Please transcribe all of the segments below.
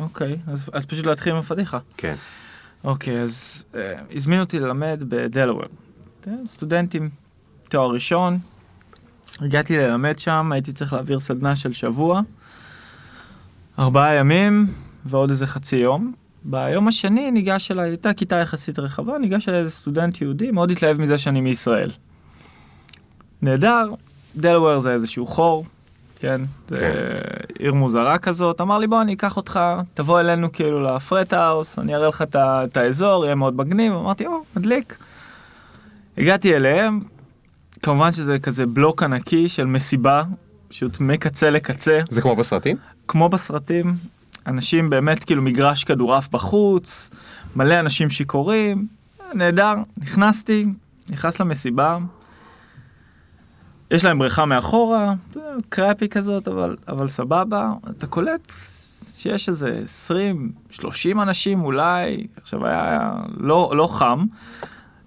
אוקיי, אז, אז פשוט להתחיל עם הפדיחה. כן. אוקיי, אז אה, הזמינו אותי ללמד בדלוור. סטודנטים, תואר ראשון. הגעתי ללמד שם, הייתי צריך להעביר סדנה של שבוע. ארבעה ימים ועוד איזה חצי יום. ביום השני ניגש אליי, הייתה כיתה יחסית רחבה, ניגש אליי איזה סטודנט יהודי, מאוד התלהב מזה שאני מישראל. נהדר, דלוור זה איזשהו חור, כן, זה כן. עיר מוזרה כזאת, אמר לי בוא אני אקח אותך, תבוא אלינו כאילו לפרט האוס, אני אראה לך את האזור, יהיה מאוד מגניב, אמרתי או, מדליק. הגעתי אליהם, כמובן שזה כזה בלוק ענקי של מסיבה, פשוט מקצה לקצה, זה כמו בסרטים? כמו בסרטים, אנשים באמת כאילו מגרש כדורעף בחוץ, מלא אנשים שיכורים, נהדר, נכנסתי, נכנס למסיבה, יש להם בריכה מאחורה, crappy כזאת, אבל, אבל סבבה, אתה קולט שיש איזה 20, 30 אנשים אולי, עכשיו היה לא, לא חם,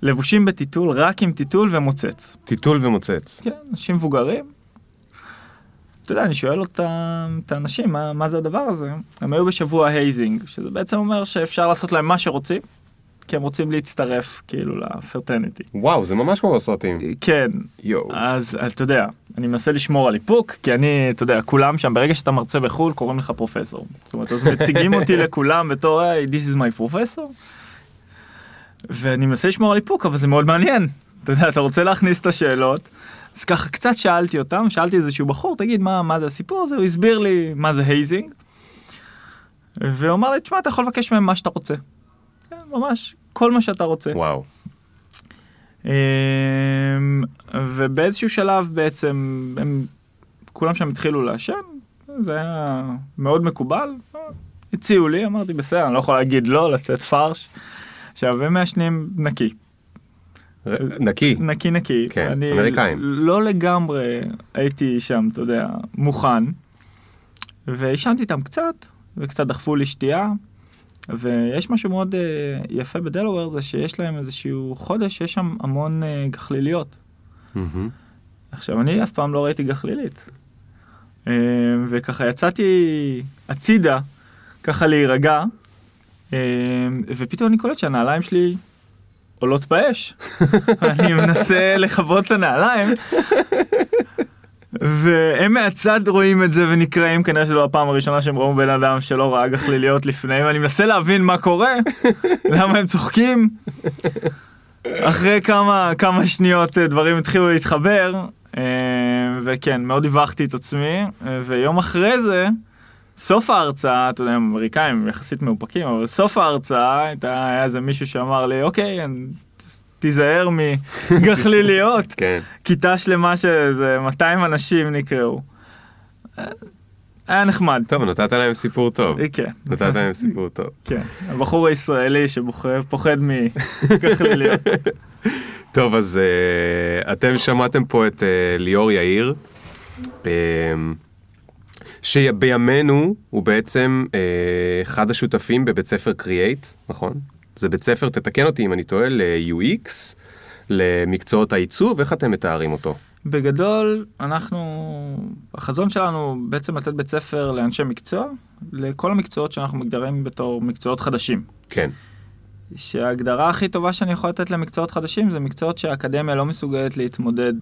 לבושים בטיטול, רק עם טיטול ומוצץ. טיטול ומוצץ. כן, אנשים מבוגרים. אתה יודע, אני שואל אותם, את האנשים, מה, מה זה הדבר הזה? הם היו בשבוע hazing, שזה בעצם אומר שאפשר לעשות להם מה שרוצים, כי הם רוצים להצטרף כאילו ל fraternity. וואו, זה ממש כמו בסרטים. כן, יואו. אז אתה יודע, אני מנסה לשמור על איפוק, כי אני, אתה יודע, כולם שם, ברגע שאתה מרצה בחו"ל, קוראים לך פרופסור. זאת אומרת, אז מציגים אותי לכולם בתור, Hi, this is my professor. ואני מנסה לשמור על איפוק, אבל זה מאוד מעניין. אתה יודע, אתה רוצה להכניס את השאלות, אז ככה קצת שאלתי אותם, שאלתי איזשהו בחור, תגיד, מה, מה זה הסיפור הזה? הוא הסביר לי מה זה hazing. והוא אמר לי, תשמע, אתה יכול לבקש מהם מה שאתה רוצה. כן, ממש, כל מה שאתה רוצה. וואו. אמ, ובאיזשהו שלב בעצם הם כולם שם התחילו לעשן, זה היה מאוד מקובל. הציעו לי, אמרתי בסדר, אני לא יכול להגיד לא, לצאת פרש. עכשיו הם מעשנים נקי, נקי. נקי נקי. כן, אני אמריקאים. לא לגמרי הייתי שם, אתה יודע, מוכן. ועישנתי איתם קצת, וקצת דחפו לי שתייה. ויש משהו מאוד uh, יפה בדלוור זה שיש להם איזשהו חודש, יש שם המון uh, גחליליות. מהמם. עכשיו אני אף פעם לא ראיתי גחלילית. Uh, וככה יצאתי הצידה, ככה להירגע, uh, ופתאום אני קולט שהנעליים שלי עולות באש. אני מנסה לכבות את הנעליים. והם מהצד רואים את זה ונקראים כנראה שזו הפעם הראשונה שהם ראו בן אדם שלא ראה גחליליות לפני ואני מנסה להבין מה קורה למה הם צוחקים. אחרי כמה כמה שניות אה, דברים התחילו להתחבר אה, וכן מאוד הבכתי את עצמי אה, ויום אחרי זה סוף ההרצאה אתה יודע אמריקאים יחסית מאופקים אבל סוף ההרצאה הייתה היה איזה מישהו שאמר לי אוקיי תיזהר מגחליליות כן. כיתה שלמה של איזה 200 אנשים נקראו. אה, היה נחמד. טוב, נתת להם סיפור טוב. אה, כן. נתת להם סיפור טוב. כן. הבחור הישראלי שפוחד מגחליליות. טוב, אז uh, אתם שמעתם פה את uh, ליאור יאיר, uh, שבימינו הוא בעצם uh, אחד השותפים בבית ספר קריאייט, נכון? זה בית ספר, תתקן אותי אם אני טועה, ל-UX, למקצועות העיצוב, איך אתם מתארים אותו? בגדול אנחנו החזון שלנו בעצם לתת בית ספר לאנשי מקצוע לכל המקצועות שאנחנו מגדרים בתור מקצועות חדשים. כן, שההגדרה הכי טובה שאני יכול לתת למקצועות חדשים זה מקצועות שהאקדמיה לא מסוגלת להתמודד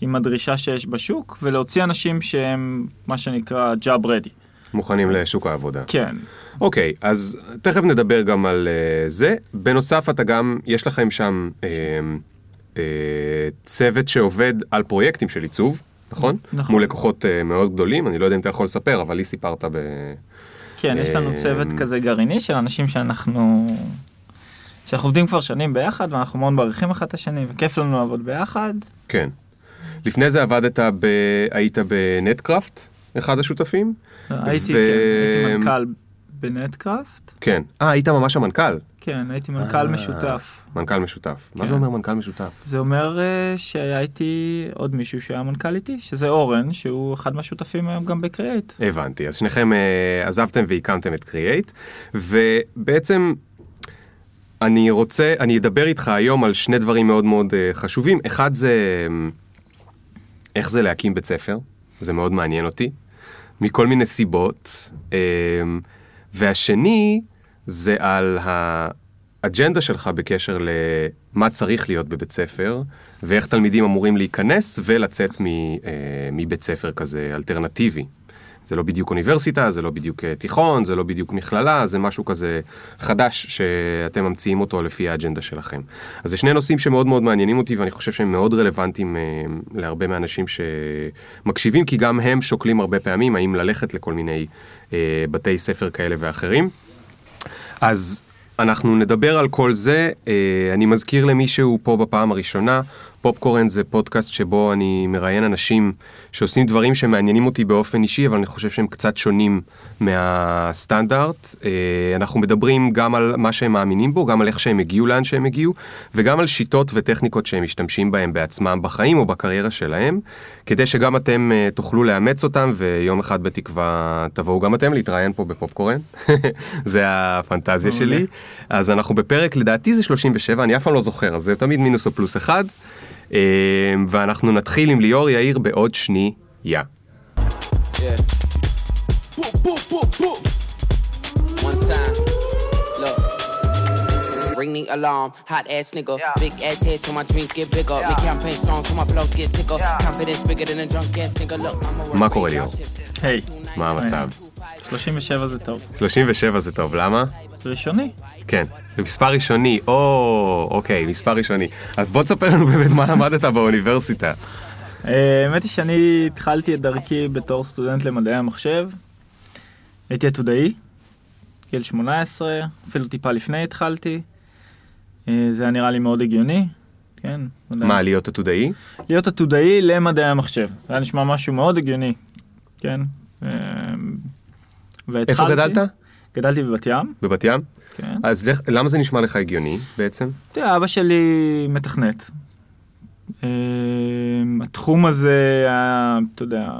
עם הדרישה שיש בשוק ולהוציא אנשים שהם מה שנקרא job ready. מוכנים לשוק העבודה. כן, אוקיי, אז תכף נדבר גם על uh, זה. בנוסף, אתה גם, יש לכם שם uh, uh, צוות שעובד על פרויקטים של עיצוב, נכון? נכון. מול לקוחות uh, מאוד גדולים, אני לא יודע אם אתה יכול לספר, אבל לי סיפרת ב... כן, יש לנו צוות כזה גרעיני של אנשים שאנחנו... שאנחנו עובדים כבר שנים ביחד ואנחנו מאוד מעריכים אחד את השני וכיף לנו לעבוד ביחד. כן. לפני זה עבדת ב... היית בנטקראפט, אחד השותפים? הייתי, ו- כן, הייתי מנכ"ל בנטקראפט. כן. אה, היית ממש המנכ"ל. כן, הייתי מנכ"ל אה. משותף. מנכ"ל משותף. מה כן. זה אומר מנכ"ל משותף? זה אומר אה, שהיה איתי עוד מישהו שהיה מנכ"ל איתי, שזה אורן, שהוא אחד מהשותפים היום גם בקריאייט. הבנתי, אז שניכם אה, עזבתם והקמתם את קריאייט, ובעצם אני רוצה, אני אדבר איתך היום על שני דברים מאוד מאוד אה, חשובים. אחד זה איך זה להקים בית ספר, זה מאוד מעניין אותי, מכל מיני סיבות. אה, והשני זה על האג'נדה שלך בקשר למה צריך להיות בבית ספר, ואיך תלמידים אמורים להיכנס ולצאת אה, מבית ספר כזה אלטרנטיבי. זה לא בדיוק אוניברסיטה, זה לא בדיוק אה, תיכון, זה לא בדיוק מכללה, זה משהו כזה חדש שאתם ממציאים אותו לפי האג'נדה שלכם. אז זה שני נושאים שמאוד מאוד מעניינים אותי ואני חושב שהם מאוד רלוונטיים אה, להרבה מהאנשים שמקשיבים, כי גם הם שוקלים הרבה פעמים האם ללכת לכל מיני אה, בתי ספר כאלה ואחרים. אז אנחנו נדבר על כל זה, אה, אני מזכיר למי שהוא פה בפעם הראשונה, פופקורן זה פודקאסט שבו אני מראיין אנשים שעושים דברים שמעניינים אותי באופן אישי, אבל אני חושב שהם קצת שונים מהסטנדרט. אה, אנחנו מדברים גם על מה שהם מאמינים בו, גם על איך שהם הגיעו לאן שהם הגיעו, וגם על שיטות וטכניקות שהם משתמשים בהם בעצמם בחיים או בקריירה שלהם, כדי שגם אתם אה, תוכלו לאמץ אותם, ויום אחד בתקווה תבואו גם אתם להתראיין פה בפופקורן. זה הפנטזיה שלי. אז אנחנו בפרק, לדעתי זה 37, אני אף פעם לא זוכר, אז זה תמיד מינוס או פלוס אחד. אמ, ואנחנו נתחיל עם ליאור יאיר בעוד שנייה. Yeah. Ring the alarm, hot ass nigga. Yeah. Big ass head so my dreams get bigger. Yeah. Make campaign strong so my flows get sicker. Yeah. Confidence bigger than a drunk ass nigga. Look, I'm a מה קורה ליאור? היי. מה המצב? 37 זה טוב. 37 זה טוב, למה? ראשוני. כן, מספר ראשוני, או, אוקיי, מספר ראשוני. אז בוא תספר לנו באמת מה למדת באוניברסיטה. אה, האמת היא שאני התחלתי את דרכי בתור סטודנט למדעי המחשב. הייתי עתודאי, גיל 18, אפילו טיפה לפני התחלתי. אה, זה היה נראה לי מאוד הגיוני, כן. מה, להיות עתודאי? להיות עתודאי למדעי המחשב. זה היה נשמע משהו מאוד הגיוני, כן. והתחלתי... איפה גדלת? גדלתי בבת ים. בבת ים? כן. אז למה זה נשמע לך הגיוני בעצם? תראה, אבא שלי מתכנת. אמ, התחום הזה אתה יודע,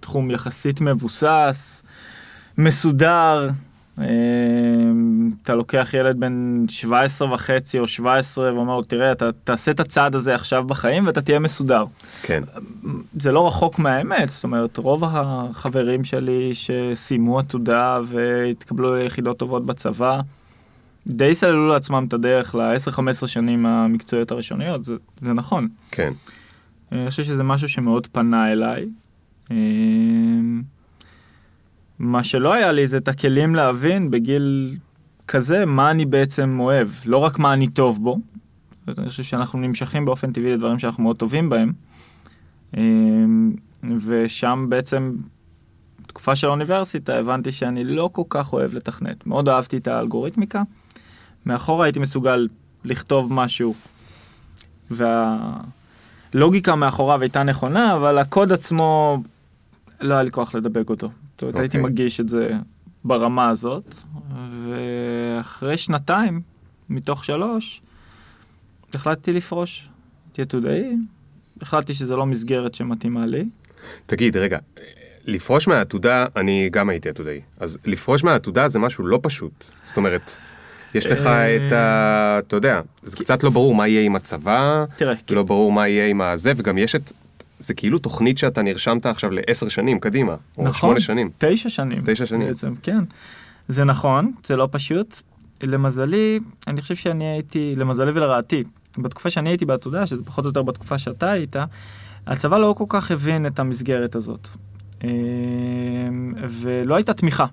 תחום יחסית מבוסס, מסודר. אמ, אתה לוקח ילד בן 17 וחצי או 17 ואומר לו, תראה, אתה תעשה את הצעד הזה עכשיו בחיים ואתה תהיה מסודר. כן. זה לא רחוק מהאמת, זאת אומרת, רוב החברים שלי שסיימו עתודה והתקבלו ליחידות טובות בצבא, די סללו לעצמם את הדרך ל-10-15 שנים המקצועיות הראשוניות, זה, זה נכון. כן. אני חושב שזה משהו שמאוד פנה אליי. מה שלא היה לי זה את הכלים להבין בגיל כזה מה אני בעצם אוהב, לא רק מה אני טוב בו. אני חושב שאנחנו נמשכים באופן טבעי לדברים שאנחנו מאוד טובים בהם. אמ, ושם בעצם, בתקופה של האוניברסיטה, הבנתי שאני לא כל כך אוהב לתכנת. מאוד אהבתי את האלגוריתמיקה. מאחורה הייתי מסוגל לכתוב משהו, והלוגיקה מאחוריו הייתה נכונה, אבל הקוד עצמו, לא היה לי כוח לדבק אותו. זאת אומרת, okay. הייתי אוקיי. מגיש את זה ברמה הזאת, ואחרי שנתיים, מתוך שלוש, החלטתי לפרוש. הייתי עתודאי, החלטתי שזה לא מסגרת שמתאימה לי. תגיד, רגע, לפרוש מהעתודה, אני גם הייתי עתודאי, אז לפרוש מהעתודה זה משהו לא פשוט. זאת אומרת, יש לך את ה... אתה יודע, זה קצת לא ברור מה יהיה עם הצבא, תראה, לא ברור מה יהיה עם הזה, וגם יש את... זה כאילו תוכנית שאתה נרשמת עכשיו לעשר שנים קדימה, או נכון, שמונה שנים. תשע שנים. תשע שנים. בעצם, כן. זה נכון, זה לא פשוט. למזלי, אני חושב שאני הייתי, למזלי ולרעתי, בתקופה שאני הייתי בעתודה, שזה פחות או יותר בתקופה שאתה היית, הצבא לא כל כך הבין את המסגרת הזאת. אמ, ולא הייתה תמיכה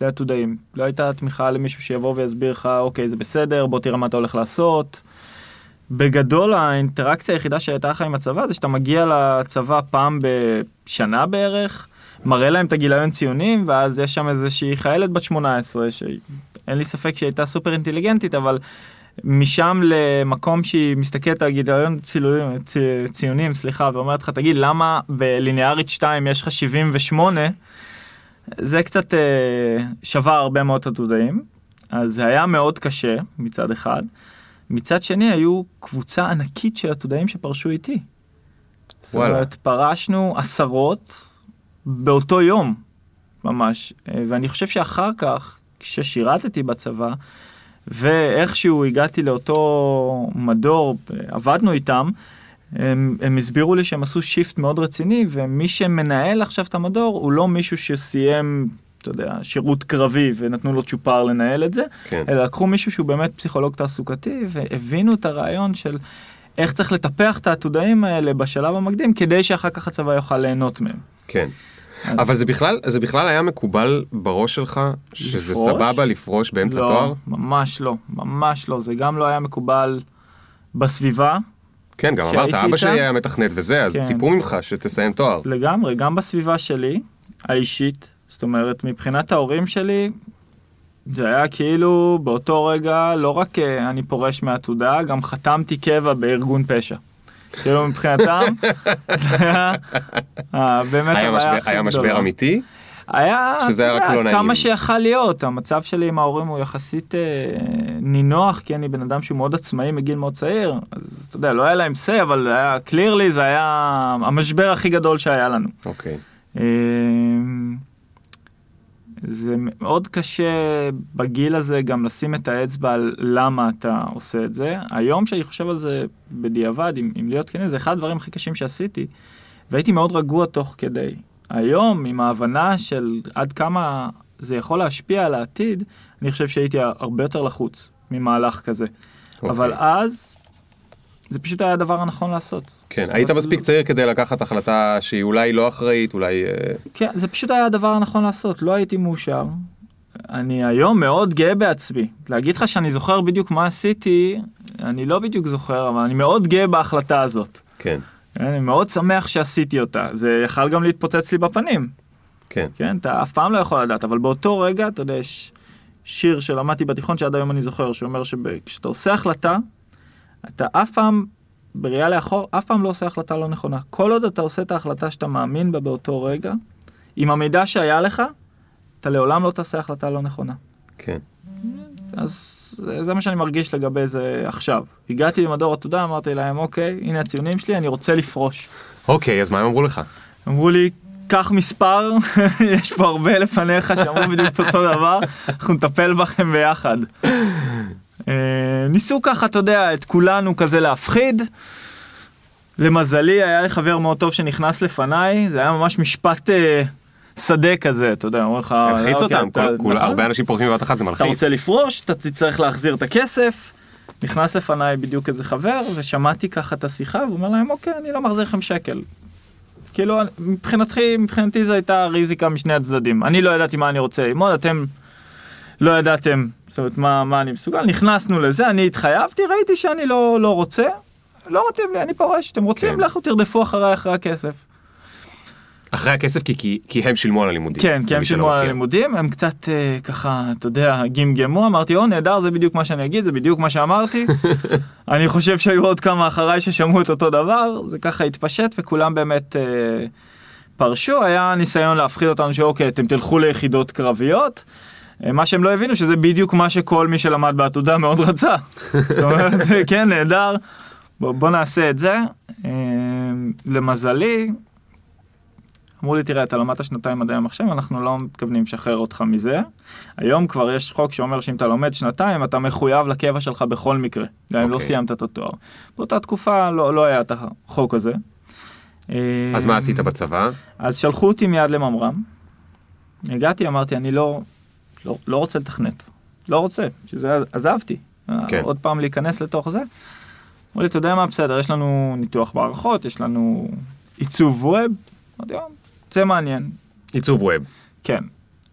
לעתודאים. לא הייתה תמיכה למישהו שיבוא ויסביר לך, אוקיי, זה בסדר, בוא תראה מה אתה הולך לעשות. בגדול האינטראקציה היחידה שהייתה לך עם הצבא זה שאתה מגיע לצבא פעם בשנה בערך, מראה להם את הגיליון ציונים, ואז יש שם איזושהי חיילת בת 18, שאין לי ספק שהיא הייתה סופר אינטליגנטית, אבל משם למקום שהיא מסתכלת על גיליון צילויים, צ, ציונים, סליחה, ואומרת לך, תגיד, למה בליניארית 2 יש לך 78? זה קצת אה, שבר הרבה מאוד עתודאים, אז זה היה מאוד קשה מצד אחד. מצד שני היו קבוצה ענקית של עתודאים שפרשו איתי. זאת אומרת, פרשנו עשרות באותו יום, ממש. אה, ואני חושב שאחר כך, כששירתתי בצבא, ואיכשהו הגעתי לאותו מדור, עבדנו איתם, הם, הם הסבירו לי שהם עשו שיפט מאוד רציני, ומי שמנהל עכשיו את המדור הוא לא מישהו שסיים אתה יודע, שירות קרבי ונתנו לו צ'ופר לנהל את זה, כן. אלא לקחו מישהו שהוא באמת פסיכולוג תעסוקתי והבינו את הרעיון של איך צריך לטפח את העתודאים האלה בשלב המקדים כדי שאחר כך הצבא יוכל ליהנות מהם. כן. אבל זה בכלל, זה בכלל היה מקובל בראש שלך שזה לפרוש? סבבה לפרוש באמצע לא, תואר? ממש לא, ממש לא, זה גם לא היה מקובל בסביבה, כן, גם אמרת, אבא איתה? שלי היה מתכנת וזה, אז כן. ציפו ממך שתסיים תואר. לגמרי, גם בסביבה שלי, האישית, זאת אומרת, מבחינת ההורים שלי, זה היה כאילו באותו רגע, לא רק אה, אני פורש מהעתודה, גם חתמתי קבע בארגון פשע. כאילו מבחינתם, זה היה אה, באמת היה הבעיה משבר- הכי היה משבר גדולה. אמיתי? היה, שזה היה רק לא נעים. כמה שיכל להיות, המצב שלי עם ההורים הוא יחסית אה, נינוח, כי אני בן אדם שהוא מאוד עצמאי מגיל מאוד צעיר, אז אתה יודע, לא היה להם say, אבל היה קלירלי, זה היה המשבר הכי גדול שהיה לנו. אוקיי. אמ, זה מאוד קשה בגיל הזה גם לשים את האצבע על למה אתה עושה את זה. היום שאני חושב על זה בדיעבד, אם, אם להיות כן, זה אחד הדברים הכי קשים שעשיתי, והייתי מאוד רגוע תוך כדי. היום, עם ההבנה של עד כמה זה יכול להשפיע על העתיד, אני חושב שהייתי הרבה יותר לחוץ ממהלך כזה. אוקיי. אבל אז, זה פשוט היה הדבר הנכון לעשות. כן, היית מספיק צעיר כדי לקחת החלטה שהיא אולי לא אחראית, אולי... אה, כן, זה פשוט היה הדבר הנכון לעשות, לא הייתי מאושר. אני היום מאוד גאה בעצמי. להגיד לך שאני זוכר בדיוק מה עשיתי, אני לא בדיוק זוכר, אבל אני מאוד גאה בהחלטה הזאת. כן, אני מאוד שמח שעשיתי אותה. זה יכל גם להתפוצץ לי בפנים. כן. כן, אתה אף פעם לא יכול לדעת, אבל באותו רגע, אתה יודע, יש שיר שלמדתי בתיכון שעד היום אני זוכר, שאומר שכשאתה עושה החלטה, אתה אף פעם, בראייה לאחור, אף פעם לא עושה החלטה לא נכונה. כל עוד אתה עושה את ההחלטה שאתה מאמין בה באותו רגע, עם המידע שהיה לך, אתה לעולם לא תעשה החלטה לא נכונה. כן. אז זה, זה מה שאני מרגיש לגבי זה עכשיו. הגעתי למדור עתודה, אמרתי להם, אוקיי, הנה הציונים שלי, אני רוצה לפרוש. אוקיי, אז מה הם אמרו לך? אמרו לי, קח מספר, יש פה הרבה לפניך שאמרו בדיוק אותו דבר, אנחנו נטפל בכם ביחד. אה, ניסו ככה, אתה יודע, את כולנו כזה להפחיד. למזלי, היה לי חבר מאוד טוב שנכנס לפניי, זה היה ממש משפט אה, שדה כזה, אתה יודע, אומר לך... מלחיץ אוקיי, אותם, אתה- כל- כל- נכון? הרבה אנשים פורשים בבת אחת, זה אתה מלחיץ. רוצה לפרוש, אתה תצטרך להחזיר את הכסף. נכנס לפניי בדיוק איזה חבר, ושמעתי ככה את השיחה, והוא אומר להם, אוקיי, אני לא מחזיר לכם שקל. כאילו, מבחינתי, מבחינתי זו הייתה ריזיקה משני הצדדים. אני לא ידעתי מה אני רוצה ללמוד, אתם לא ידעתם, זאת אומרת, מה, מה אני מסוגל. נכנסנו לזה, אני התחייבתי, ראיתי שאני לא, לא רוצה, לא מתאים לי, אני פורש, אתם רוצים, כן. לכו תרדפו אחריי אחרי הכסף. אחרי הכסף, כי- כי- כי הם שילמו על הלימודים. כן, כי הם שילמו על. הלימודים, הם קצת אה, ככה, אתה יודע, גמגמו, אמרתי, או נהדר, זה בדיוק מה שאני אגיד, זה בדיוק מה שאמרתי. אני חושב שהיו עוד כמה אחריי ששמעו את אותו דבר, זה ככה התפשט וכולם באמת אה, פרשו, היה ניסיון להפחיד אותנו שאוקיי, אתם תלכו ליחידות קרביות. אה, מה שהם לא הבינו שזה בדיוק מה שכל מי שלמד בעתודה מאוד רצה. זאת אומרת, כן, נהדר, בוא, בוא נעשה את זה. אה, למזלי, אמרו לי, תראה, אתה למדת שנתיים מדעי המחשב, אנחנו לא מתכוונים לשחרר אותך מזה. היום כבר יש חוק שאומר שאם אתה לומד שנתיים, אתה מחויב לקבע שלך בכל מקרה, גם אם לא אוקיי. סיימת את התואר. באותה תקופה לא, לא היה את החוק הזה. אז מה עשית בצבא? אז שלחו אותי מיד לממר"ם. הגעתי, אמרתי, אני לא, לא, לא רוצה לתכנת. לא רוצה, שזה עזבתי. כן. עוד פעם להיכנס לתוך זה. אמרו לי, אתה יודע מה, בסדר, יש לנו ניתוח מערכות, יש לנו עיצוב ווב. אמרתי, "אה, זה מעניין. עיצוב ווב. כן.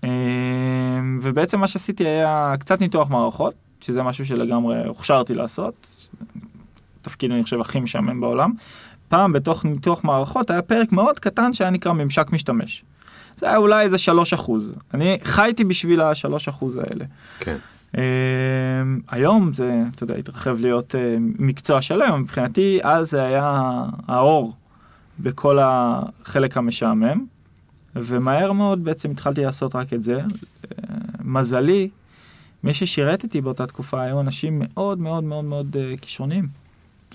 אמ, ובעצם מה שעשיתי היה קצת ניתוח מערכות, שזה משהו שלגמרי הוכשרתי לעשות. תפקיד אני חושב הכי משעמם בעולם. פעם בתוך ניתוח מערכות היה פרק מאוד קטן שהיה נקרא ממשק משתמש. זה היה אולי איזה שלוש אחוז. אני חייתי בשביל השלוש אחוז האלה. כן. Um, היום זה, אתה יודע, התרחב להיות uh, מקצוע שלם, מבחינתי אז זה היה האור בכל החלק המשעמם, ומהר מאוד בעצם התחלתי לעשות רק את זה. Uh, מזלי, מי ששירת איתי באותה תקופה היו אנשים מאוד מאוד מאוד מאוד uh, כישרוניים.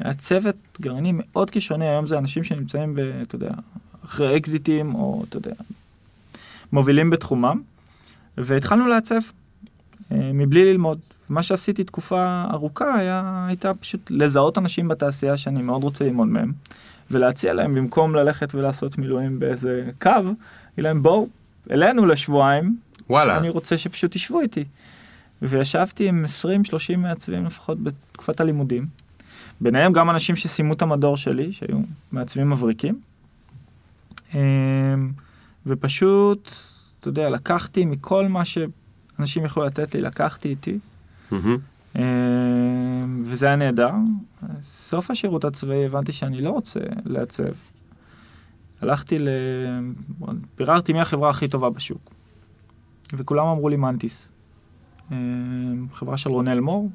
היה צוות גרעיני מאוד כישרוני, היום זה אנשים שנמצאים, ב, אתה יודע, אחרי אקזיטים, או אתה יודע, מובילים בתחומם, והתחלנו לעצב. אה, מבלי ללמוד. מה שעשיתי תקופה ארוכה היה, הייתה פשוט לזהות אנשים בתעשייה שאני מאוד רוצה ללמוד מהם, ולהציע להם במקום ללכת ולעשות מילואים באיזה קו, להם בואו אלינו לשבועיים, וואלה. אני רוצה שפשוט תשבו איתי. וישבתי עם 20-30 מעצבים לפחות בתקופת הלימודים. ביניהם גם אנשים שסיימו את המדור שלי, שהיו מעצבים מבריקים. ופשוט, אתה יודע, לקחתי מכל מה שאנשים יכולו לתת לי, לקחתי איתי. אמ, וזה היה נהדר. סוף השירות הצבאי הבנתי שאני לא רוצה לעצב. הלכתי ל... ביררתי מי החברה הכי טובה בשוק. וכולם אמרו לי מנטיס. אמ, חברה של רונל מור.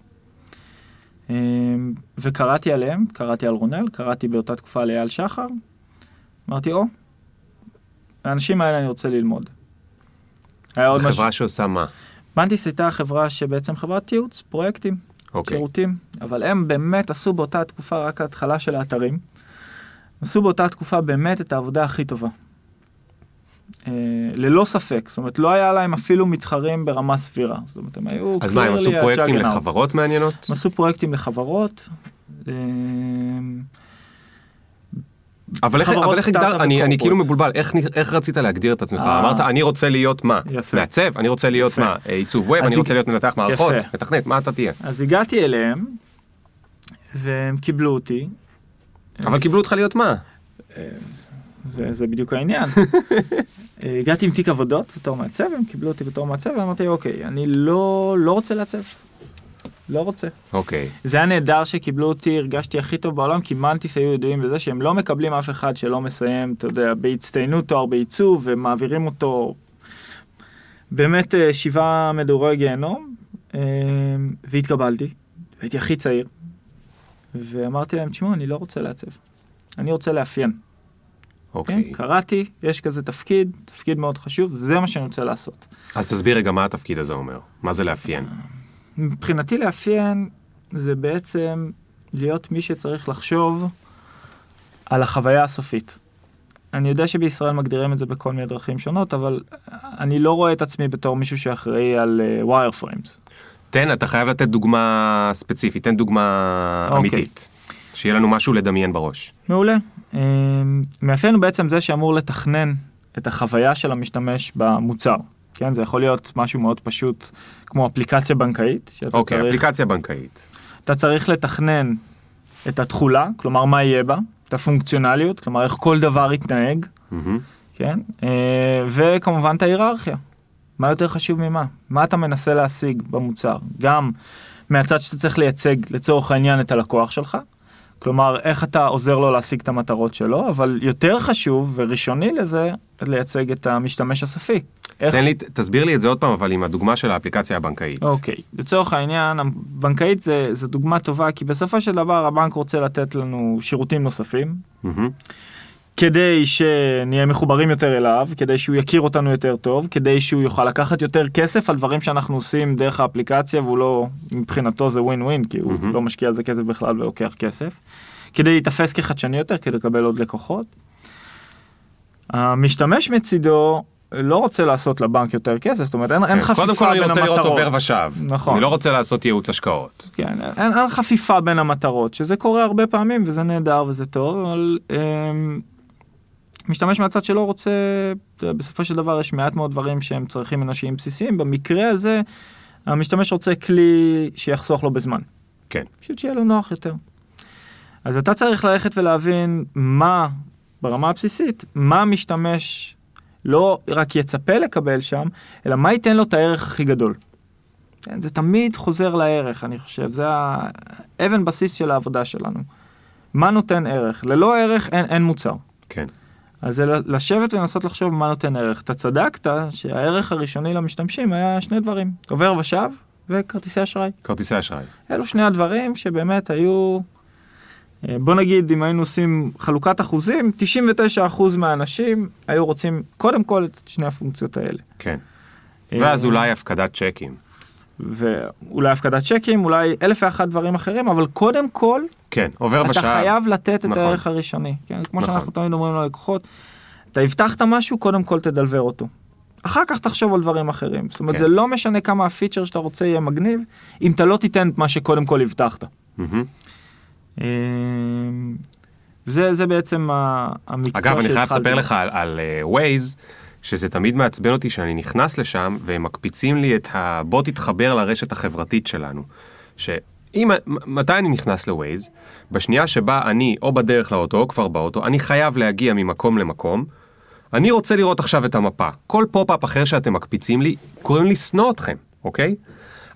אמ, וקראתי עליהם, קראתי על רונל, קראתי באותה תקופה על אייל שחר. אמרתי, או, האנשים האלה אני רוצה ללמוד. זו. חברה שעושה מה? מנטיס הייתה חברה שבעצם חברת ייעוץ, פרויקטים, אוקיי. שירותים, אבל הם באמת עשו באותה תקופה רק ההתחלה של האתרים. עשו באותה תקופה באמת את העבודה הכי טובה. אה, ללא ספק, זאת אומרת לא היה להם אפילו מתחרים ברמה סבירה, זאת אומרת הם היו אז מה, הם עשו פרויקטים. לחברות מעניינות? הם עשו פרויקטים לחברות. אה, אבל איך, אבל איך הגדר, אני, אני כאילו. מבולבל, איך, איך רצית להגדיר את עצמך? אה. אמרת, אני רוצה להיות מה? יפה. מעצב? אני רוצה להיות יפה. מה? אה, עיצוב ווב? אני רוצה להיות מנתח מערכות? יפה. מתכנת? מה אתה תהיה? אז הגעתי אליהם, והם קיבלו אותי, אבל קיבלו אותך להיות מה? זה, זה בדיוק העניין. אה, הגעתי עם תיק עבודות בתור מעצב, הם קיבלו אותי בתור מעצב, ואמרתי, אוקיי, אני לא, לא רוצה לעצב. לא רוצה. אוקיי. זה היה נהדר שקיבלו אותי, הרגשתי הכי טוב בעולם, כי מנטיס היו ידועים בזה שהם לא מקבלים אף אחד שלא מסיים, אתה יודע, בהצטיינות תואר בעיצוב, ומעבירים אותו באמת אה, שבעה מדורי גיהנום, אה, והתקבלתי, הייתי הכי צעיר, ואמרתי להם, תשמעו, אני לא רוצה לעצב, אני רוצה לאפיין. כן? אוקיי. קראתי, יש כזה תפקיד, תפקיד מאוד חשוב, זה מה שאני רוצה לעשות. אז תסביר רגע מה התפקיד הזה אומר. מה זה לאפיין? מבחינתי לאפיין זה בעצם להיות מי שצריך לחשוב על החוויה הסופית. אני יודע שבישראל מגדירים את זה בכל מיני דרכים שונות, אבל אני לא רואה את עצמי בתור מישהו שאחראי על wireframes. תן, אתה חייב לתת דוגמה ספציפית, תן דוגמה אוקיי. אמיתית. שיהיה לנו משהו לדמיין בראש. מעולה. אמ, מאפיין הוא בעצם זה שאמור לתכנן את החוויה של המשתמש במוצר. כן, זה יכול להיות משהו מאוד פשוט, כמו אפליקציה בנקאית, אוקיי, צריך אפליקציה בנקאית. אתה צריך לתכנן את התכולה, כלומר מה יהיה בה, את הפונקציונליות, כלומר איך כל דבר יתנהג, מהמם. כן? אה, וכמובן את ההיררכיה. מה יותר חשוב ממה? מה אתה מנסה להשיג במוצר? גם מהצד שאתה צריך לייצג לצורך העניין את הלקוח שלך, כלומר איך אתה עוזר לו להשיג את המטרות שלו, אבל יותר חשוב וראשוני לזה, לייצג את המשתמש הסופי. איך תן לי, תסביר לי את זה עוד פעם, אבל עם הדוגמה של האפליקציה הבנקאית. אוקיי, לצורך העניין, הבנקאית זה, זה דוגמה טובה, כי בסופו של דבר הבנק רוצה לתת לנו שירותים נוספים, מהמם. כדי שנהיה מחוברים יותר אליו, כדי שהוא יכיר אותנו יותר טוב, כדי שהוא יוכל לקחת יותר כסף על דברים שאנחנו עושים דרך האפליקציה, והוא לא, מבחינתו זה ווין ווין, כי הוא מהמם. לא משקיע על זה כסף בכלל ולוקח כסף, כדי להיתפס כחדשני יותר, כדי לקבל עוד לקוחות. המשתמש מצידו לא רוצה לעשות לבנק יותר כסף, זאת אומרת אין, אין כן, חפיפה קודם כל אני בין רוצה לראות המטרות. עובר ושב. נכון. אני לא רוצה לעשות ייעוץ השקעות. כן, אין, אין חפיפה בין המטרות, שזה קורה הרבה פעמים וזה נהדר וזה טוב, אבל אמ, משתמש מהצד שלו רוצה, בסופו של דבר יש מעט מאוד דברים שהם צרכים אנושיים בסיסיים, במקרה הזה המשתמש רוצה כלי שיחסוך לו בזמן, כן. פשוט שיהיה לו נוח יותר. אז אתה צריך ללכת ולהבין מה, ברמה הבסיסית, מה המשתמש לא רק יצפה לקבל שם, אלא מה ייתן לו את הערך הכי גדול. כן, זה תמיד חוזר לערך, אני חושב, זה האבן בסיס של העבודה שלנו. מה נותן ערך? ללא ערך אין, אין מוצר. כן. אז זה לשבת ולנסות לחשוב מה נותן ערך. אתה צדקת שהערך הראשוני למשתמשים היה שני דברים, עובר ושב וכרטיסי אשראי. כרטיסי אשראי. אלו שני הדברים שבאמת היו, אה, בוא נגיד אם היינו עושים חלוקת אחוזים, 99% מהאנשים היו רוצים קודם כל את שני הפונקציות האלה. כן. ואז אה, אולי הפקדת צ'קים. ואולי הפקדת צ'קים, אולי אלף ואחת דברים אחרים, אבל קודם כל, כן, עובר אתה ושב. חייב לתת את נכון. הערך הראשוני. כן? כמו נכון. שאנחנו תמיד אומרים ללקוחות, אתה הבטחת משהו, קודם כל תדלבר אותו. אחר כך תחשוב על דברים אחרים. זאת אומרת, כן. זה לא משנה כמה הפיצ'ר שאתה רוצה יהיה מגניב, אם אתה לא תיתן את מה שקודם כל הבטחת. אמ, זה, זה בעצם המקצוע אגב, אני חייב שהתחלתי לספר. לך על, על uh, Waze, שזה תמיד מעצבן אותי שאני נכנס לשם והם מקפיצים לי את ה... בוא תתחבר לרשת החברתית שלנו. שאם, מתי אני נכנס לווייז? בשנייה שבה אני או בדרך לאוטו או כבר באוטו, אני חייב להגיע ממקום למקום. אני רוצה לראות עכשיו את המפה. כל pop-up אחר שאתם מקפיצים לי, גורם לי לשנוא אתכם, אוקיי?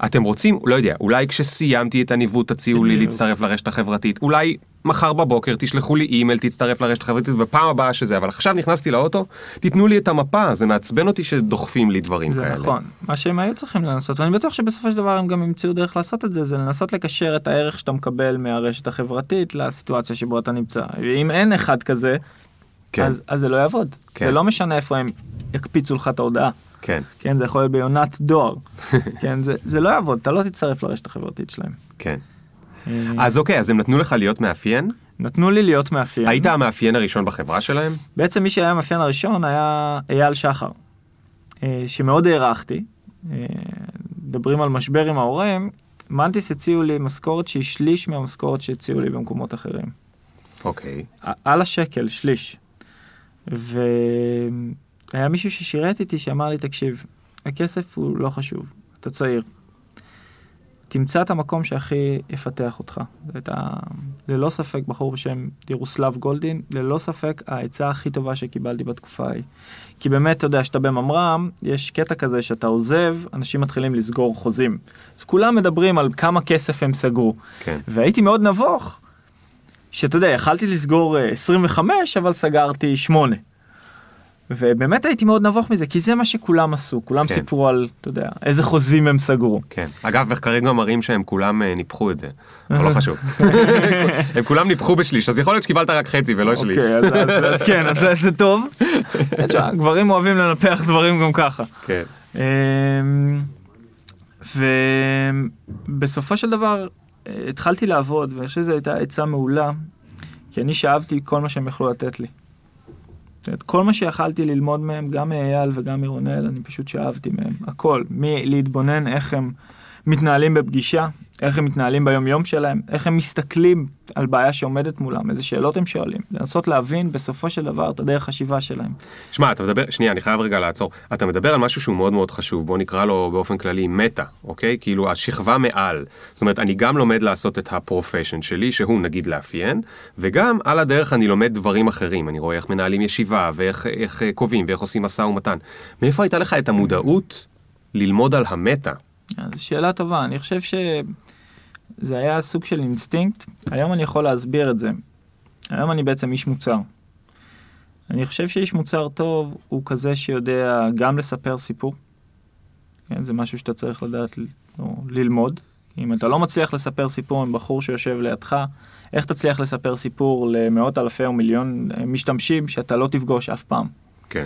אתם רוצים, לא יודע, אולי כשסיימתי את הניווט תציעו לי. להצטרף לרשת החברתית, אולי מחר בבוקר תשלחו לי אימייל, תצטרף לרשת החברתית, ופעם הבאה שזה, אבל עכשיו נכנסתי לאוטו, תיתנו לי את המפה, זה מעצבן אותי שדוחפים לי דברים זה כאלה. נכון, מה שהם היו צריכים לנסות, ואני בטוח שבסופו של דבר הם גם ימצאו דרך לעשות את זה, זה לנסות לקשר את הערך שאתה מקבל מהרשת החברתית לסיטואציה שבו אתה נמצא. ואם אין אחד כזה, כן, אז, אז זה לא יעבוד. כן. זה לא משנה איפה הם יקפיצו לך את ההודעה. כן, כן, זה יכול להיות ביונת דואר. כן, זה, זה לא יעבוד, אתה לא תצטרף לרשת החברתית שלהם. כן. אה, אז אוקיי, אז הם נתנו לך להיות מאפיין? נתנו לי להיות מאפיין. היית המאפיין הראשון בחברה שלהם? בעצם מי שהיה המאפיין הראשון היה אייל שחר, אה, שמאוד הערכתי. אה, מדברים על משבר עם ההורים, מנטיס הציעו לי משכורת שהיא שליש מהמשכורת שהציעו לי במקומות אחרים. אוקיי. על השקל, שליש. והיה מישהו ששירת איתי שאמר לי, תקשיב, הכסף הוא לא חשוב, אתה צעיר. תמצא את המקום שהכי יפתח אותך. אתה, ללא ספק, בחור בשם ירוסלב גולדין, ללא ספק העצה הכי טובה שקיבלתי בתקופה ההיא. כי באמת, אתה יודע, שאתה בממר"ם, יש קטע כזה שאתה עוזב, אנשים מתחילים לסגור חוזים. אז כולם מדברים על כמה כסף הם סגרו. כן. והייתי מאוד נבוך, שאתה יודע, יכלתי לסגור אה, 25, אבל סגרתי 8. ובאמת הייתי מאוד נבוך מזה, כי זה מה שכולם עשו, כולם כן. סיפרו על, אתה יודע, איזה חוזים הם סגרו. כן. אגב, מחקרים גם מראים שהם כולם אה, ניפחו את זה, אבל לא חשוב. הם כולם ניפחו בשליש, אז יכול להיות שקיבלת רק חצי ולא שליש. אוקיי, אז, אז, אז כן, אז זה- טוב. תשמע, גברים אוהבים לנפח דברים גם ככה. כן. אמ, ובסופו של דבר אה, התחלתי לעבוד, ואני חושב שזו הייתה עצה מעולה, כי אני שאבתי כל מה שהם יכלו לתת לי. כל מה שיכלתי ללמוד מהם, גם מאייל וגם מרונל, אני פשוט שאבתי מהם, הכל, מלהתבונן איך הם מתנהלים בפגישה, איך הם מתנהלים ביום יום שלהם, איך הם מסתכלים על בעיה שעומדת מולם, איזה שאלות הם שואלים, לנסות להבין בסופו של דבר את הדרך חשיבה שלהם. שמע, אתה מדבר, שנייה, אני חייב רגע לעצור. אתה מדבר על משהו שהוא מאוד מאוד חשוב, בוא נקרא לו באופן כללי מטה, אוקיי? כאילו השכבה מעל. זאת אומרת, אני גם לומד לעשות את ה profession שלי, שהוא נגיד לאפיין, וגם על הדרך אני לומד דברים אחרים. אני רואה איך מנהלים ישיבה, ואיך איך, אה, קובעים, ואיך עושים משא ומתן. מאיפה הייתה לך את המודעות ללמוד על המטא? אז שאלה טובה, אני חושב שזה היה סוג של אינסטינקט, היום אני יכול להסביר את זה. היום אני בעצם איש מוצר. אני חושב שאיש מוצר טוב הוא כזה שיודע גם לספר סיפור. כן, זה משהו שאתה צריך לדעת או ללמוד. אם אתה לא מצליח לספר סיפור עם בחור שיושב לידך, איך תצליח לספר סיפור למאות אלפי או מיליון משתמשים שאתה לא תפגוש אף פעם? כן.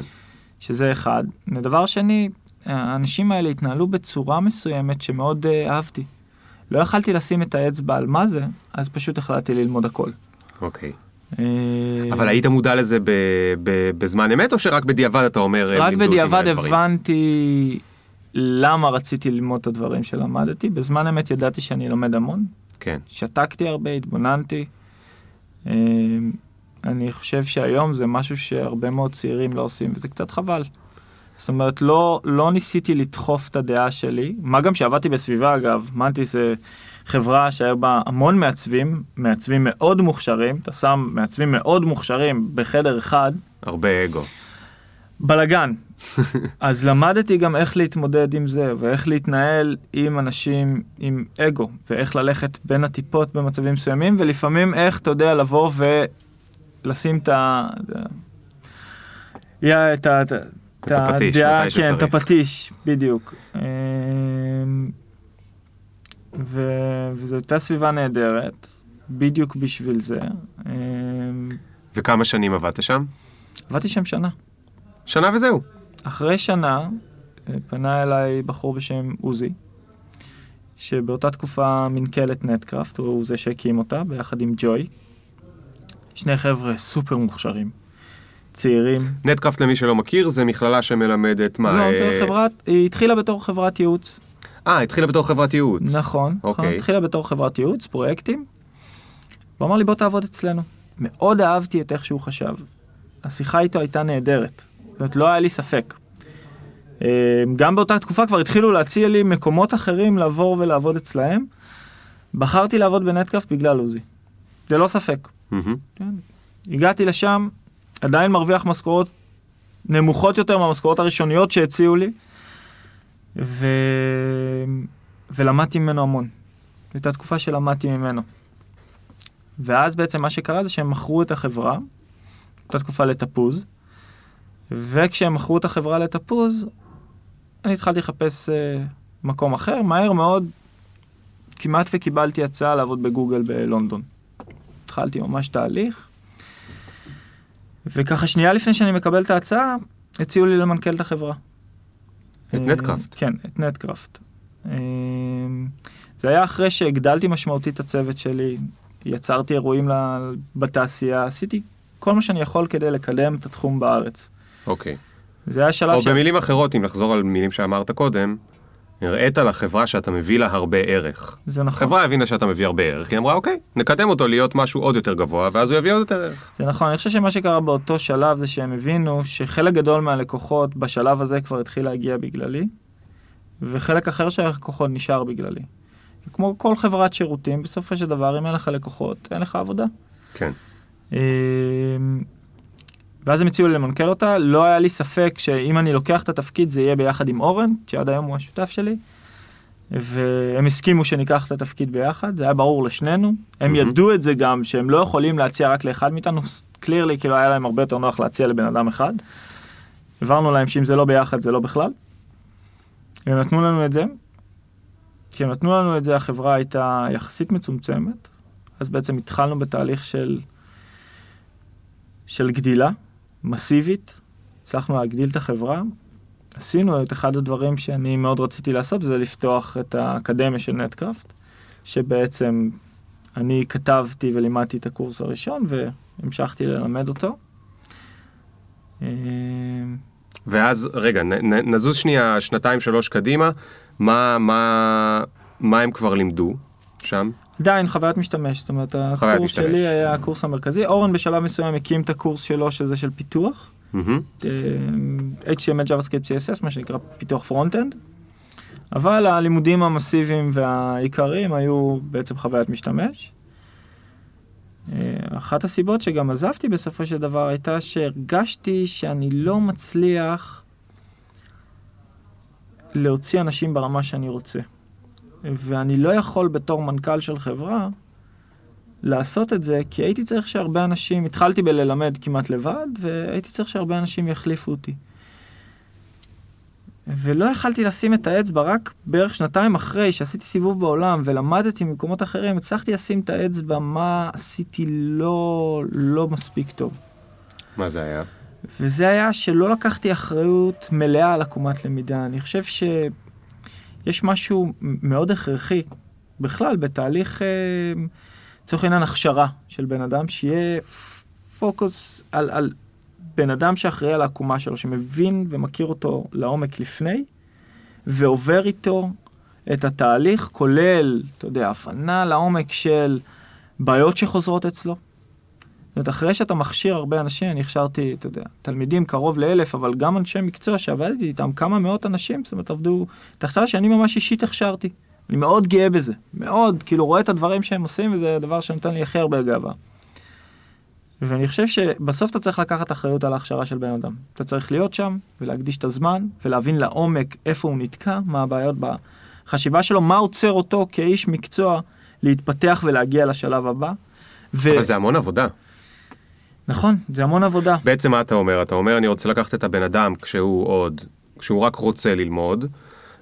שזה אחד. ודבר שני, האנשים האלה התנהלו בצורה מסוימת שמאוד uh, אהבתי. לא יכלתי לשים את האצבע על מה זה, אז פשוט החלטתי ללמוד הכל. אוקיי. אה, אבל היית מודע לזה בזמן אמת, או שרק בדיעבד אתה אומר... אה, רק בדיעבד? הבנתי למה רציתי ללמוד את הדברים שלמדתי. בזמן אמת ידעתי שאני לומד המון. כן. שתקתי הרבה, התבוננתי. אני חושב שהיום זה משהו שהרבה מאוד צעירים לא עושים, וזה קצת חבל. זאת אומרת, לא, לא ניסיתי לדחוף את הדעה שלי, מה גם שעבדתי בסביבה אגב, מנטיס זה חברה שהיה בה המון מעצבים, מעצבים מאוד מוכשרים, אתה שם מעצבים מאוד מוכשרים בחדר אחד, הרבה אגו. בלאגן. אז למדתי גם איך להתמודד עם זה, ואיך להתנהל עם אנשים עם אגו, ואיך ללכת בין הטיפות במצבים מסוימים, ולפעמים איך, אתה יודע, לבוא ולשים את ה... יא, את ה... את הפטיש, הדעה- מתי כן, את. הפטיש, בדיוק. אמ, ו- וזו הייתה סביבה נהדרת, בדיוק בשביל זה. אמ, וכמה שנים עבדת שם? עבדתי שם שנה. שנה וזהו. אחרי שנה אה, פנה אליי בחור בשם עוזי, שבאותה תקופה מנכ"לת נטקראפט, הוא זה שהקים אותה ביחד עם ג'וי. שני חבר'ה סופר מוכשרים, צעירים. נטקראפט למי שלא מכיר זה מכללה שמלמדת מה? לא, אה, זה חברת, היא התחילה בתור חברת ייעוץ. אה, התחילה בתור חברת ייעוץ. נכון, נכון, אוקיי. התחילה בתור חברת ייעוץ, פרויקטים. הוא אמר לי בוא תעבוד אצלנו. מאוד אהבתי את איך שהוא חשב. השיחה איתו הייתה נהדרת. זאת אומרת, לא היה לי ספק. אה, גם באותה תקופה כבר התחילו להציע לי מקומות אחרים לעבור ולעבוד אצלהם. בחרתי לעבוד בנטקאפט בגלל עוזי. זה לא ספק. מהמם. כן. הגעתי לשם, עדיין מרוויח משכורות נמוכות יותר מהמשכורות הראשוניות שהציעו לי, ו... ולמדתי ממנו המון. הייתה תקופה שלמדתי ממנו. ואז בעצם מה שקרה זה שהם מכרו את החברה, הייתה תקופה לתפוז, וכשהם מכרו את החברה לתפוז, אני התחלתי לחפש uh, מקום אחר, מהר מאוד כמעט וקיבלתי הצעה לעבוד בגוגל בלונדון. התחלתי ממש תהליך, וככה שנייה לפני שאני מקבל את ההצעה, הציעו לי למנכ"ל את החברה. את אה, נטקראפט. כן, את נטקראפט. אה, זה היה אחרי שהגדלתי משמעותית את הצוות שלי, יצרתי אירועים בתעשייה, עשיתי כל מה שאני יכול כדי לקדם את התחום בארץ. אוקיי. זה היה שלב או במילים אחרות, אם לחזור על מילים שאמרת קודם, הראית לחברה שאתה מביא לה הרבה ערך. זה נכון. החברה הבינה שאתה מביא הרבה ערך, היא אמרה אוקיי, נקדם אותו להיות משהו עוד יותר גבוה, ואז הוא יביא עוד יותר ערך. זה נכון, אני חושב שמה שקרה באותו שלב זה שהם הבינו שחלק גדול מהלקוחות בשלב הזה כבר התחיל להגיע בגללי, וחלק אחר של הלקוחות נשאר בגללי. כמו כל חברת שירותים, בסופו של דבר, אם אין לך לקוחות, אין לך עבודה. כן. ואז הם הציעו לי למנכ"ל אותה, לא היה לי ספק שאם אני לוקח את התפקיד זה יהיה ביחד עם אורן, שעד היום הוא השותף שלי, והם הסכימו שניקח את התפקיד ביחד, זה היה ברור לשנינו, הם מהמם. ידעו את זה גם, שהם לא יכולים להציע רק לאחד מאיתנו, קלירלי, כאילו היה להם הרבה יותר נוח להציע לבן אדם אחד. הבהרנו להם שאם זה לא ביחד זה לא בכלל. הם נתנו לנו את זה. כשהם נתנו לנו את זה החברה הייתה יחסית מצומצמת, אז בעצם התחלנו בתהליך של, של גדילה מסיבית, הצלחנו להגדיל את החברה. עשינו את אחד הדברים שאני מאוד רציתי לעשות, וזה לפתוח את האקדמיה של נטקראפט, שבעצם אני כתבתי ולימדתי את הקורס הראשון והמשכתי ללמד אותו. אה, ואז, רגע, נ, נ, נזוז שנייה שנתיים שלוש קדימה, מה, מה, מה הם כבר לימדו שם? עדיין חוויית משתמש, זאת אומרת הקורס משתמש. שלי היה הקורס המרכזי, אורן בשלב מסוים הקים את הקורס שלו שזה של פיתוח, מהמם. אה, HTML, JavaScript, CSS, מה שנקרא פיתוח front-end, אבל הלימודים המסיביים והעיקריים היו בעצם חוויית משתמש. אה, אחת הסיבות שגם עזבתי בסופו של דבר הייתה שהרגשתי שאני לא מצליח להוציא אנשים ברמה שאני רוצה. ואני לא יכול בתור מנכ"ל של חברה לעשות את זה, כי הייתי צריך שהרבה אנשים, התחלתי בללמד כמעט לבד, והייתי צריך שהרבה אנשים יחליפו אותי. ולא יכלתי לשים את האצבע, רק בערך שנתיים אחרי שעשיתי סיבוב בעולם ולמדתי ממקומות אחרים, הצלחתי לשים את האצבע מה עשיתי לא, לא מספיק טוב. מה זה היה? וזה היה שלא לקחתי אחריות מלאה על עקומת למידה. אני חושב שיש משהו מאוד הכרחי בכלל בתהליך, אה, לצורך העניין הכשרה של בן אדם, שיהיה פוקוס על, על בן אדם שאחראי על העקומה שלו, שמבין ומכיר אותו לעומק לפני, ועובר איתו את התהליך, כולל, אתה יודע, הבנה לעומק של בעיות שחוזרות אצלו. זאת אומרת, אחרי שאתה מכשיר הרבה אנשים, אני הכשרתי, אתה יודע, תלמידים קרוב לאלף, אבל גם אנשי מקצוע שעבדתי איתם, כמה מאות אנשים, זאת אומרת, עבדו, הכשרה שאני ממש אישית הכשרתי. אני מאוד גאה בזה, מאוד, כאילו רואה את הדברים שהם עושים, וזה הדבר שנותן לי הכי הרבה גאווה. ואני חושב שבסוף אתה צריך לקחת אחריות על ההכשרה של בן אדם. אתה צריך להיות שם, ולהקדיש את הזמן, ולהבין לעומק איפה הוא נתקע, מה הבעיות בחשיבה שלו, מה עוצר אותו כאיש מקצוע להתפתח ולהגיע לשלב הבא. ו... אבל זה המון עבודה. נכון, זה המון עבודה. בעצם מה אתה אומר? אתה אומר אני רוצה לקחת את הבן אדם כשהוא עוד, כשהוא רק רוצה ללמוד,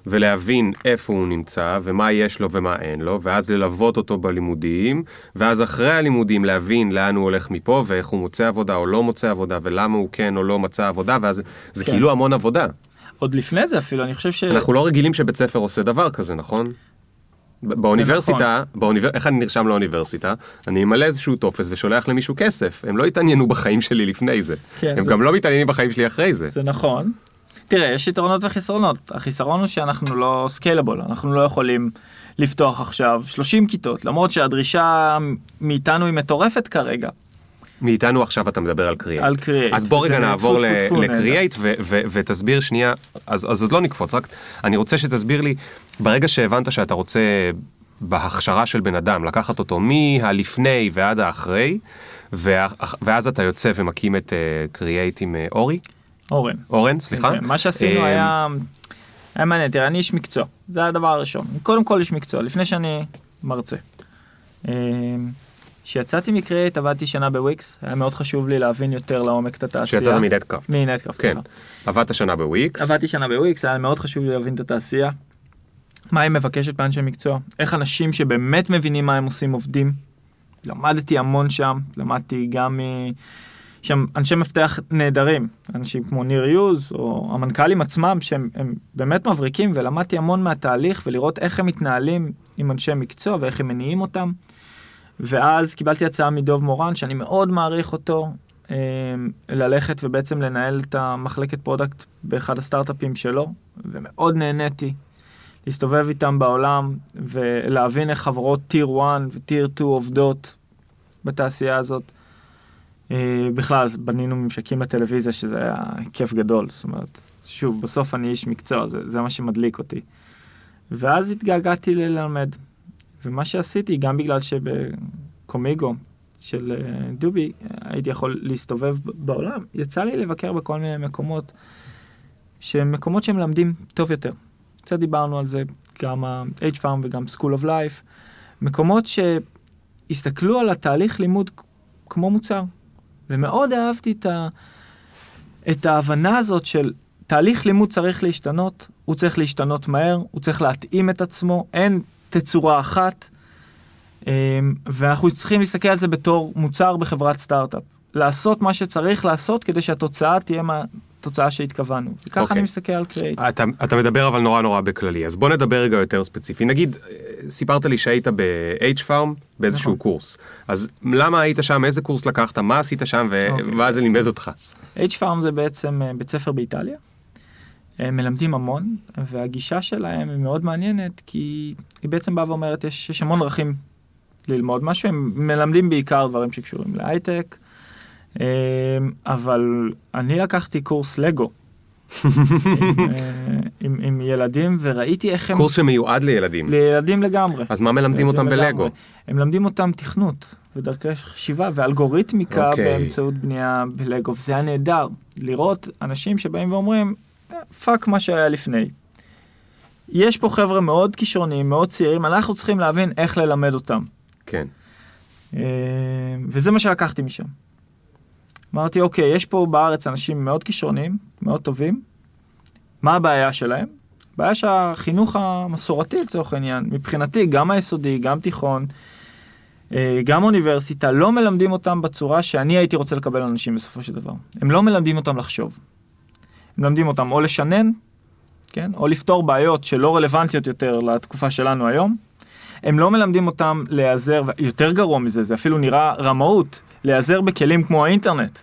ולהבין איפה הוא נמצא, ומה יש לו ומה אין לו, ואז ללוות אותו בלימודים, ואז אחרי הלימודים להבין לאן הוא הולך מפה, ואיך הוא מוצא עבודה או לא מוצא עבודה, ולמה הוא כן או לא מצא עבודה, ואז זה כן. כאילו המון עבודה. עוד לפני זה אפילו, אני חושב ש... אנחנו לא רגילים שבית ספר עושה דבר כזה, נכון? באוניברסיטה, באוניבר... איך אני נרשם לאוניברסיטה? אני אמלא איזשהו טופס ושולח למישהו כסף. הם לא התעניינו בחיים שלי לפני זה. כן, הם זה- גם לא מתעניינים בחיים שלי אחרי זה. זה נכון. תראה, יש יתרונות וחסרונות. החיסרון הוא שאנחנו לא scalable, אנחנו לא יכולים לפתוח עכשיו 30 כיתות, למרות שהדרישה מאיתנו היא מטורפת כרגע. מאיתנו עכשיו אתה מדבר על קריאייט. על קריאייט. אז בוא רגע נעבור. לקריאייט ותסביר שנייה, אז, אז עוד לא נקפוץ, רק אני רוצה שתסביר לי, ברגע שהבנת שאתה רוצה בהכשרה של בן אדם, לקחת אותו מהלפני ועד האחרי, ואז אתה יוצא ומקים את קריאייט עם אה, אורי, אורן. אורן, סליחה. כן, מה שעשינו אה, היה, היה מעניין, תראה, אני איש מקצוע, זה הדבר הראשון. קודם כל איש מקצוע, לפני שאני מרצה. אה, כשיצאתי מנטקראפט עבדתי שנה בוויקס, היה מאוד חשוב לי להבין יותר לעומק את התעשייה. שיצאת מנטקראפט. מנטקראפט, כן. סליחה. עבדת שנה בוויקס. עבדתי שנה בוויקס, היה מאוד חשוב לי להבין את התעשייה. מה היא מבקשת מאנשי מקצוע, איך אנשים שבאמת מבינים מה הם עושים עובדים. למדתי המון שם, למדתי גם מ... שם אנשי מפתח נהדרים, אנשים כמו ניר יוז, או המנכ"לים עצמם, שהם הם באמת מבריקים, ולמדתי המון מהתהליך, ולראות איך הם מתנהלים עם אנשי מקצוע ואיך הם מניעים אותם. ואז קיבלתי הצעה מדוב מורן, שאני מאוד מעריך אותו, אה, ללכת ובעצם לנהל את המחלקת product באחד הסטארט-אפים שלו, ומאוד נהניתי להסתובב איתם בעולם, ולהבין איך חברות tier 1 ו tier 2 עובדות בתעשייה הזאת. אה, בכלל, בנינו ממשקים לטלוויזיה, שזה היה כיף גדול. זאת אומרת, שוב, בסוף אני איש מקצוע, זה, זה מה שמדליק אותי. ואז התגעגעתי ללמד. ומה שעשיתי, גם בגלל שבקומיגו של אה, דובי הייתי יכול להסתובב בעולם, יצא לי לבקר בכל מיני מקומות, שהם מקומות שמלמדים טוב יותר. קצת דיברנו על זה, גם ה-H-Farm וגם School of Life, מקומות שהסתכלו על התהליך לימוד כמו מוצר. ומאוד אהבתי את, ה, את ההבנה הזאת של תהליך לימוד צריך להשתנות, הוא צריך להשתנות מהר, הוא צריך להתאים את עצמו, אין תצורה אחת, אמ, ואנחנו צריכים להסתכל על זה בתור מוצר בחברת סטארט-אפ. לעשות מה שצריך לעשות כדי שהתוצאה תהיה מהתוצאה שהתכוונו. וככה okay. אוקיי. אני מסתכל על קריאייט. אתה, אתה מדבר אבל נורא נורא בכללי, אז בוא נדבר רגע יותר ספציפי. נגיד, אה, סיפרת לי שהיית ב-H-Farm באיזשהו נכון. קורס. אז למה היית שם, איזה קורס לקחת, מה עשית שם, אוקיי. ומה זה לימד אותך? H-Farm זה בעצם אה, בית ספר באיטליה. הם מלמדים המון, והגישה שלהם היא מאוד מעניינת, כי היא בעצם באה ואומרת, יש, יש המון דרכים ללמוד משהו, הם מלמדים בעיקר דברים שקשורים להייטק, אה, אבל אני לקחתי קורס לגו. עם, עם, עם ילדים וראיתי איך הם... קורס שמיועד לילדים. לילדים לגמרי. אז מה מלמדים אותם ילדים בלגו? לגמרי. הם מלמדים אותם תכנות ודרכי חשיבה ואלגוריתמיקה אוקיי. באמצעות בנייה בלגו, וזה היה נהדר לראות אנשים שבאים ואומרים, "אה, פאק מה שהיה לפני. יש פה חבר'ה מאוד כישרוניים, מאוד צעירים, אנחנו צריכים להבין איך ללמד אותם. כן. אה, וזה מה שלקחתי משם. אמרתי, אוקיי, יש פה בארץ אנשים מאוד כישרוניים, מאוד טובים, מה הבעיה שלהם? הבעיה שהחינוך המסורתי לצורך העניין, מבחינתי, גם היסודי, גם תיכון, אה, גם אוניברסיטה, לא מלמדים אותם בצורה שאני הייתי רוצה לקבל אנשים בסופו של דבר. הם לא מלמדים אותם לחשוב. מלמדים אותם או לשנן, כן? או לפתור בעיות שלא רלוונטיות יותר לתקופה שלנו היום. הם לא מלמדים אותם להיעזר, יותר גרוע מזה, זה אפילו נראה רמאות, להיעזר בכלים כמו האינטרנט.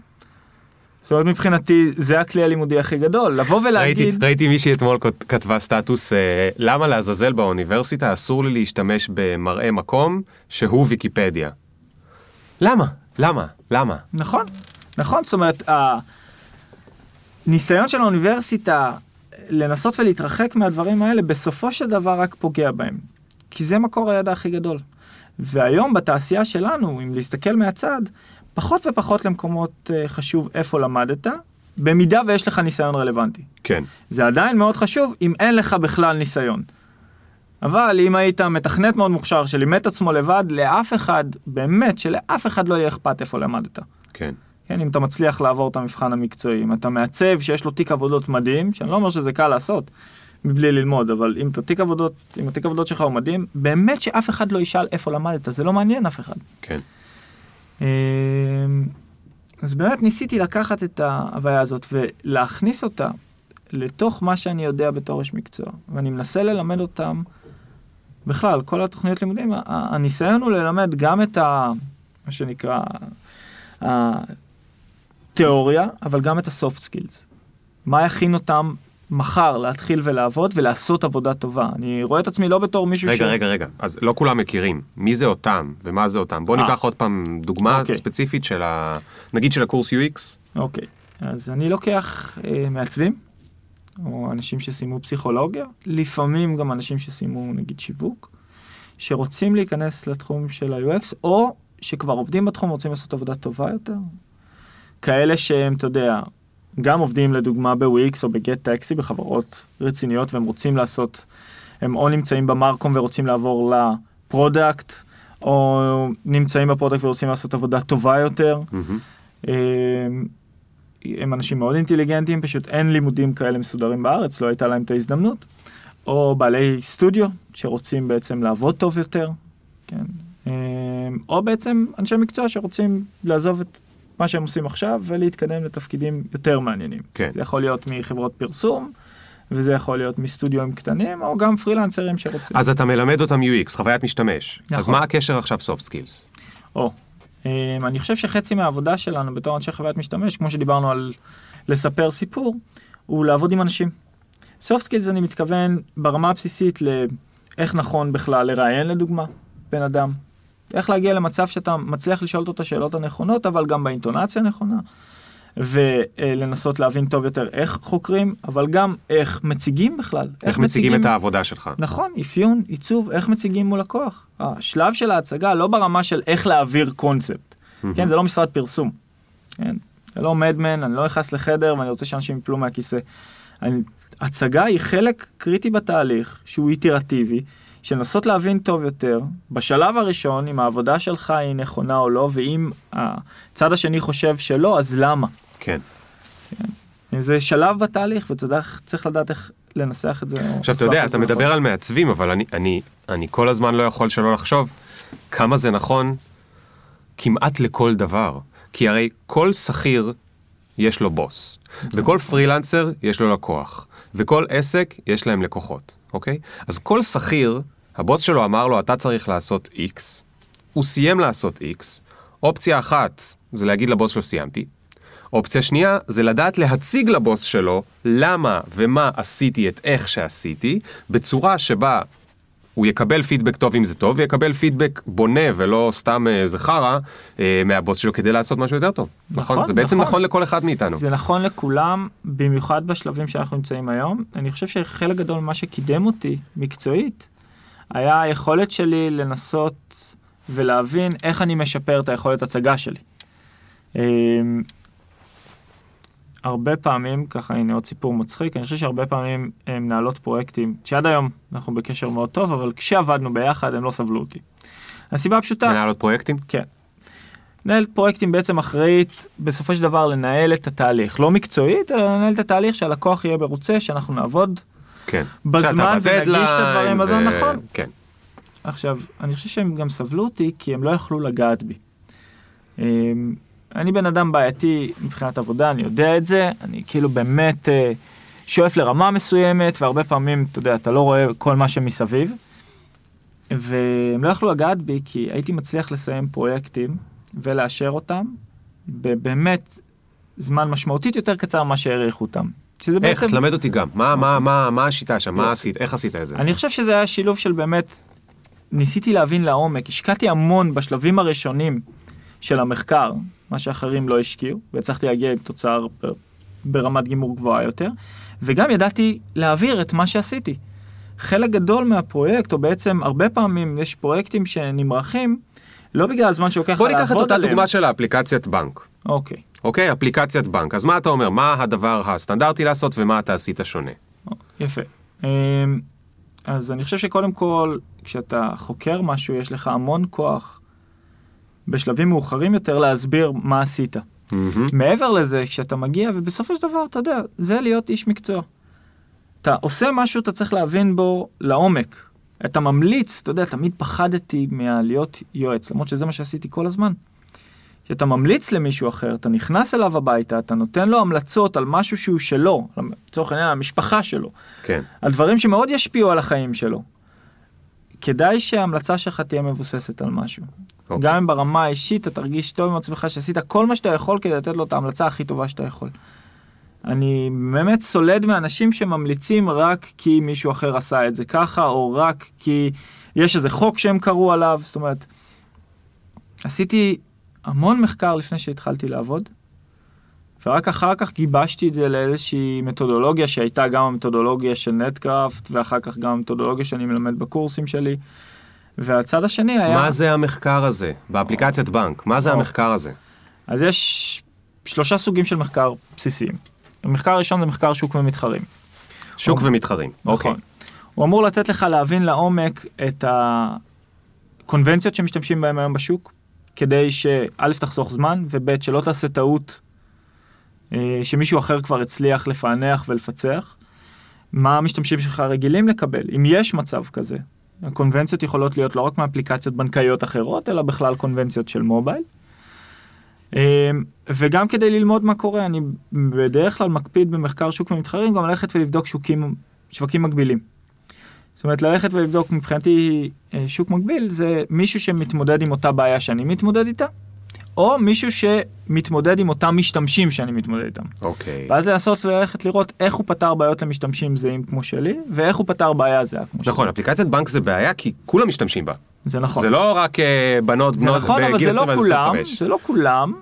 זאת אומרת מבחינתי זה הכלי הלימודי הכי גדול, לבוא ראיתי, ולהגיד, ראיתי מישהי אתמול כת- כתבה סטטוס, אה, למה לעזאזל באוניברסיטה אסור לי להשתמש במראה מקום שהוא ויקיפדיה. למה? למה? למה? נכון, נכון, זאת אומרת, הניסיון של האוניברסיטה לנסות ולהתרחק מהדברים האלה, בסופו של דבר רק פוגע בהם. כי זה מקור הידע הכי גדול. והיום בתעשייה שלנו, אם להסתכל מהצד, פחות ופחות למקומות אה, חשוב איפה למדת, במידה ויש לך ניסיון רלוונטי. כן. זה עדיין מאוד חשוב אם אין לך בכלל ניסיון. אבל אם היית מתכנת מאוד מוכשר שלימד את עצמו לבד, לאף אחד, באמת שלאף אחד לא יהיה אכפת איפה למדת. כן. כן, אם אתה מצליח לעבור את המבחן המקצועי, אם אתה מעצב שיש לו תיק עבודות מדהים, שאני לא אומר שזה קל לעשות מבלי ללמוד, אבל אם את התיק עבודות, אם התיק עבודות שלך הוא מדהים, באמת שאף אחד לא ישאל איפה למדת, זה לא מעניין אף אחד. כן. אמ, אז באמת ניסיתי לקחת את ההוויה הזאת ולהכניס אותה לתוך מה שאני יודע בתור איש מקצוע, ואני מנסה ללמד אותם, בכלל, כל התוכניות לימודים, הניסיון הוא ללמד גם את ה... מה שנקרא, התיאוריה, אבל גם את הסופט סקילס. מה יכין אותם מחר להתחיל ולעבוד ולעשות עבודה טובה. אני רואה את עצמי לא בתור מישהו רגע, רגע, רגע, אז לא כולם מכירים. מי זה אותם ומה זה אותם? בוא אה. ניקח עוד פעם דוגמה אוקיי. ספציפית של ה... נגיד של הקורס UX. אוקיי, אז אני לוקח אה, מעצבים, או אנשים שסיימו פסיכולוגיה, לפעמים גם אנשים שסיימו נגיד שיווק, שרוצים להיכנס לתחום של ה-UX, או שכבר עובדים בתחום רוצים לעשות עבודה טובה יותר. כאלה שהם, אתה יודע, גם עובדים לדוגמה בוויקס או בגט טקסי בחברות רציניות והם רוצים לעשות, הם או נמצאים ב marcom ורוצים לעבור ל product, או נמצאים ב product ורוצים לעשות עבודה טובה יותר. מהמם. הם- הם אנשים מאוד אינטליגנטים, פשוט אין לימודים כאלה מסודרים בארץ, לא הייתה להם את ההזדמנות. או בעלי סטודיו שרוצים בעצם לעבוד טוב יותר, כן. הם, או בעצם אנשי מקצוע שרוצים לעזוב את מה שהם עושים עכשיו ולהתקדם לתפקידים יותר מעניינים. כן. זה יכול להיות מחברות פרסום, וזה יכול להיות מסטודיואים קטנים, או גם פרילנסרים שרוצים. אז אתה מלמד אותם UX, חוויית משתמש. אז נכון. מה הקשר עכשיו soft skills? או, אמ, אני חושב שחצי מהעבודה שלנו בתור אנשי חוויית משתמש, כמו שדיברנו על לספר סיפור, הוא לעבוד עם אנשים. soft skills אני מתכוון ברמה הבסיסית לאיך נכון בכלל לראיין לדוגמה בן אדם. איך להגיע למצב שאתה מצליח לשאול אותו את השאלות הנכונות, אבל גם באינטונציה הנכונה. ולנסות להבין טוב יותר איך חוקרים, אבל גם איך מציגים בכלל. איך מציגים את העבודה שלך? נכון, אפיון, עיצוב, איך מציגים מול לקוח. השלב של ההצגה לא ברמה של איך להעביר קונספט. כן, זה לא משרד פרסום. כן, זה לא מדמן, אני לא נכנס לחדר ואני רוצה שאנשים יפלו מהכיסא. אני, הצגה היא חלק קריטי בתהליך, שהוא איטרטיבי, של לנסות להבין טוב יותר, בשלב הראשון, אם העבודה שלך היא נכונה או לא, ואם הצד השני חושב שלא, אז למה? כן. זה שלב בתהליך, וצריך לדעת איך לנסח את זה. עכשיו, אתה יודע, אתה מדבר על מעצבים, אבל אני, אני, אני כל הזמן לא יכול שלא לחשוב כמה זה נכון כמעט לכל דבר. כי הרי כל שכיר יש לו בוס, וכל פרילנסר יש לו לקוח, וכל עסק יש להם לקוחות, אוקיי? אז כל שכיר, הבוס שלו אמר לו, אתה צריך לעשות X, הוא סיים לעשות X, אופציה אחת זה להגיד לבוס שלו סיימתי, אופציה שנייה זה לדעת להציג לבוס שלו למה ומה עשיתי את איך שעשיתי, בצורה שבה הוא יקבל פידבק טוב אם זה טוב, ויקבל פידבק בונה ולא סתם אה, איזה חרא אה, מהבוס שלו כדי לעשות משהו יותר טוב. נכון? נכון, זה בעצם נכון. נכון לכל אחד מאיתנו. זה נכון לכולם, במיוחד בשלבים שאנחנו נמצאים היום. אני חושב שחלק גדול ממה שקידם אותי מקצועית, היה היכולת שלי לנסות ולהבין איך אני משפר את היכולת הצגה שלי. אמ, הרבה פעמים, ככה הנה עוד סיפור מצחיק, אני חושב שהרבה פעמים מנהלות פרויקטים, שעד היום אנחנו בקשר מאוד טוב, אבל כשעבדנו ביחד הם לא סבלו אותי. הסיבה הפשוטה, מנהלות פרויקטים? כן. מנהלת פרויקטים בעצם אחראית בסופו של דבר לנהל את התהליך, לא מקצועית, אלא לנהל את התהליך שהלקוח יהיה מרוצה, שאנחנו נעבוד. כן. בזמן ונגיש את הדברים בזמן, ו- נכון. כן. עכשיו, אני חושב שהם גם סבלו אותי כי הם לא יכלו לגעת בי. אמ, אני בן אדם בעייתי מבחינת עבודה, אני יודע את זה, אני כאילו באמת אה, שואף לרמה מסוימת, והרבה פעמים, אתה יודע, אתה לא רואה כל מה שמסביב. והם לא יכלו לגעת בי כי הייתי מצליח לסיים פרויקטים ולאשר אותם בבאמת זמן משמעותית יותר קצר ממה שהעריכו אותם. שזה איך? בעצם... תלמד אותי גם. מה- מה- מה מה השיטה שם? מה. עשית? איך עשית את זה? אני חושב שזה היה שילוב של באמת, ניסיתי להבין לעומק, השקעתי המון בשלבים הראשונים של המחקר, מה שאחרים לא השקיעו, והצלחתי להגיע עם תוצר ברמת גימור גבוהה יותר, וגם ידעתי להעביר את מה שעשיתי. חלק גדול מהפרויקט, או בעצם הרבה פעמים יש פרויקטים שנמרחים, לא בגלל הזמן שלוקח בוא לך ניקח את לעבוד אותה עליהם. דוגמה של האפליקציית בנק. אוקיי. אוקיי? אפליקציית בנק. אז מה אתה אומר? מה הדבר הסטנדרטי לעשות ומה אתה עשית שונה? יפה. אמ, אז אני חושב שקודם כל, כשאתה חוקר משהו, יש לך המון כוח בשלבים מאוחרים יותר להסביר מה עשית. מהמם. מעבר לזה, כשאתה מגיע, ובסופו של דבר, אתה יודע, זה להיות איש מקצוע. אתה עושה משהו, אתה צריך להבין בו לעומק. אתה ממליץ, אתה יודע, תמיד פחדתי מלהיות יועץ, למרות שזה מה שעשיתי כל הזמן. כשאתה ממליץ למישהו אחר, אתה נכנס אליו הביתה, אתה נותן לו המלצות על משהו שהוא שלו, לצורך העניין, המשפחה שלו, כן. על דברים שמאוד ישפיעו על החיים שלו. כדאי שההמלצה שלך תהיה מבוססת על משהו. אוקיי. גם אם ברמה האישית אתה תרגיש טוב עם עצמך שעשית כל מה שאתה יכול כדי לתת לו את ההמלצה הכי טובה שאתה יכול. אני באמת סולד מאנשים שממליצים רק כי מישהו אחר עשה את זה ככה, או רק כי יש איזה חוק שהם קראו עליו, זאת אומרת, עשיתי המון מחקר לפני שהתחלתי לעבוד, ורק אחר כך גיבשתי את זה לאיזושהי מתודולוגיה שהייתה גם המתודולוגיה של נטקראפט, ואחר כך גם המתודולוגיה שאני מלמד בקורסים שלי. והצד השני היה... מה זה המחקר הזה? באפליקציית בנק, מה זה. המחקר הזה? אז יש שלושה סוגים של מחקר בסיסיים. המחקר הראשון זה מחקר שוק ומתחרים. שוק אוקיי. ומתחרים. אוקיי. נכון. הוא אמור לתת לך להבין לעומק את הקונבנציות שמשתמשים בהם היום בשוק, כדי שא' תחסוך זמן, וב' שלא תעשה טעות אה, שמישהו אחר כבר הצליח לפענח ולפצח. מה המשתמשים שלך רגילים לקבל, אם יש מצב כזה. הקונבנציות יכולות להיות לא רק מאפליקציות בנקאיות אחרות, אלא בכלל קונבנציות של מובייל. אה, וגם כדי ללמוד מה קורה, אני בדרך כלל מקפיד במחקר שוק ומתחרים גם ללכת ולבדוק שוקים, שווקים מקבילים. זאת אומרת, ללכת ולבדוק מבחינתי אה, שוק מקביל זה מישהו שמתמודד עם אותה בעיה שאני מתמודד איתה, או מישהו שמתמודד עם אותם משתמשים שאני מתמודד איתם. אוקיי. ואז לנסות וללכת לראות איך הוא פתר בעיות למשתמשים זהים כמו שלי, ואיך הוא פתר בעיה זהה כמו שלי. נכון, אפליקציית בנק זה בעיה כי כולם משתמשים בה. זה נכון. זה לא רק אה, בנות זה בנות נכון, אבל בגיל זה לא 20 כולם, 25. זה לא כולם.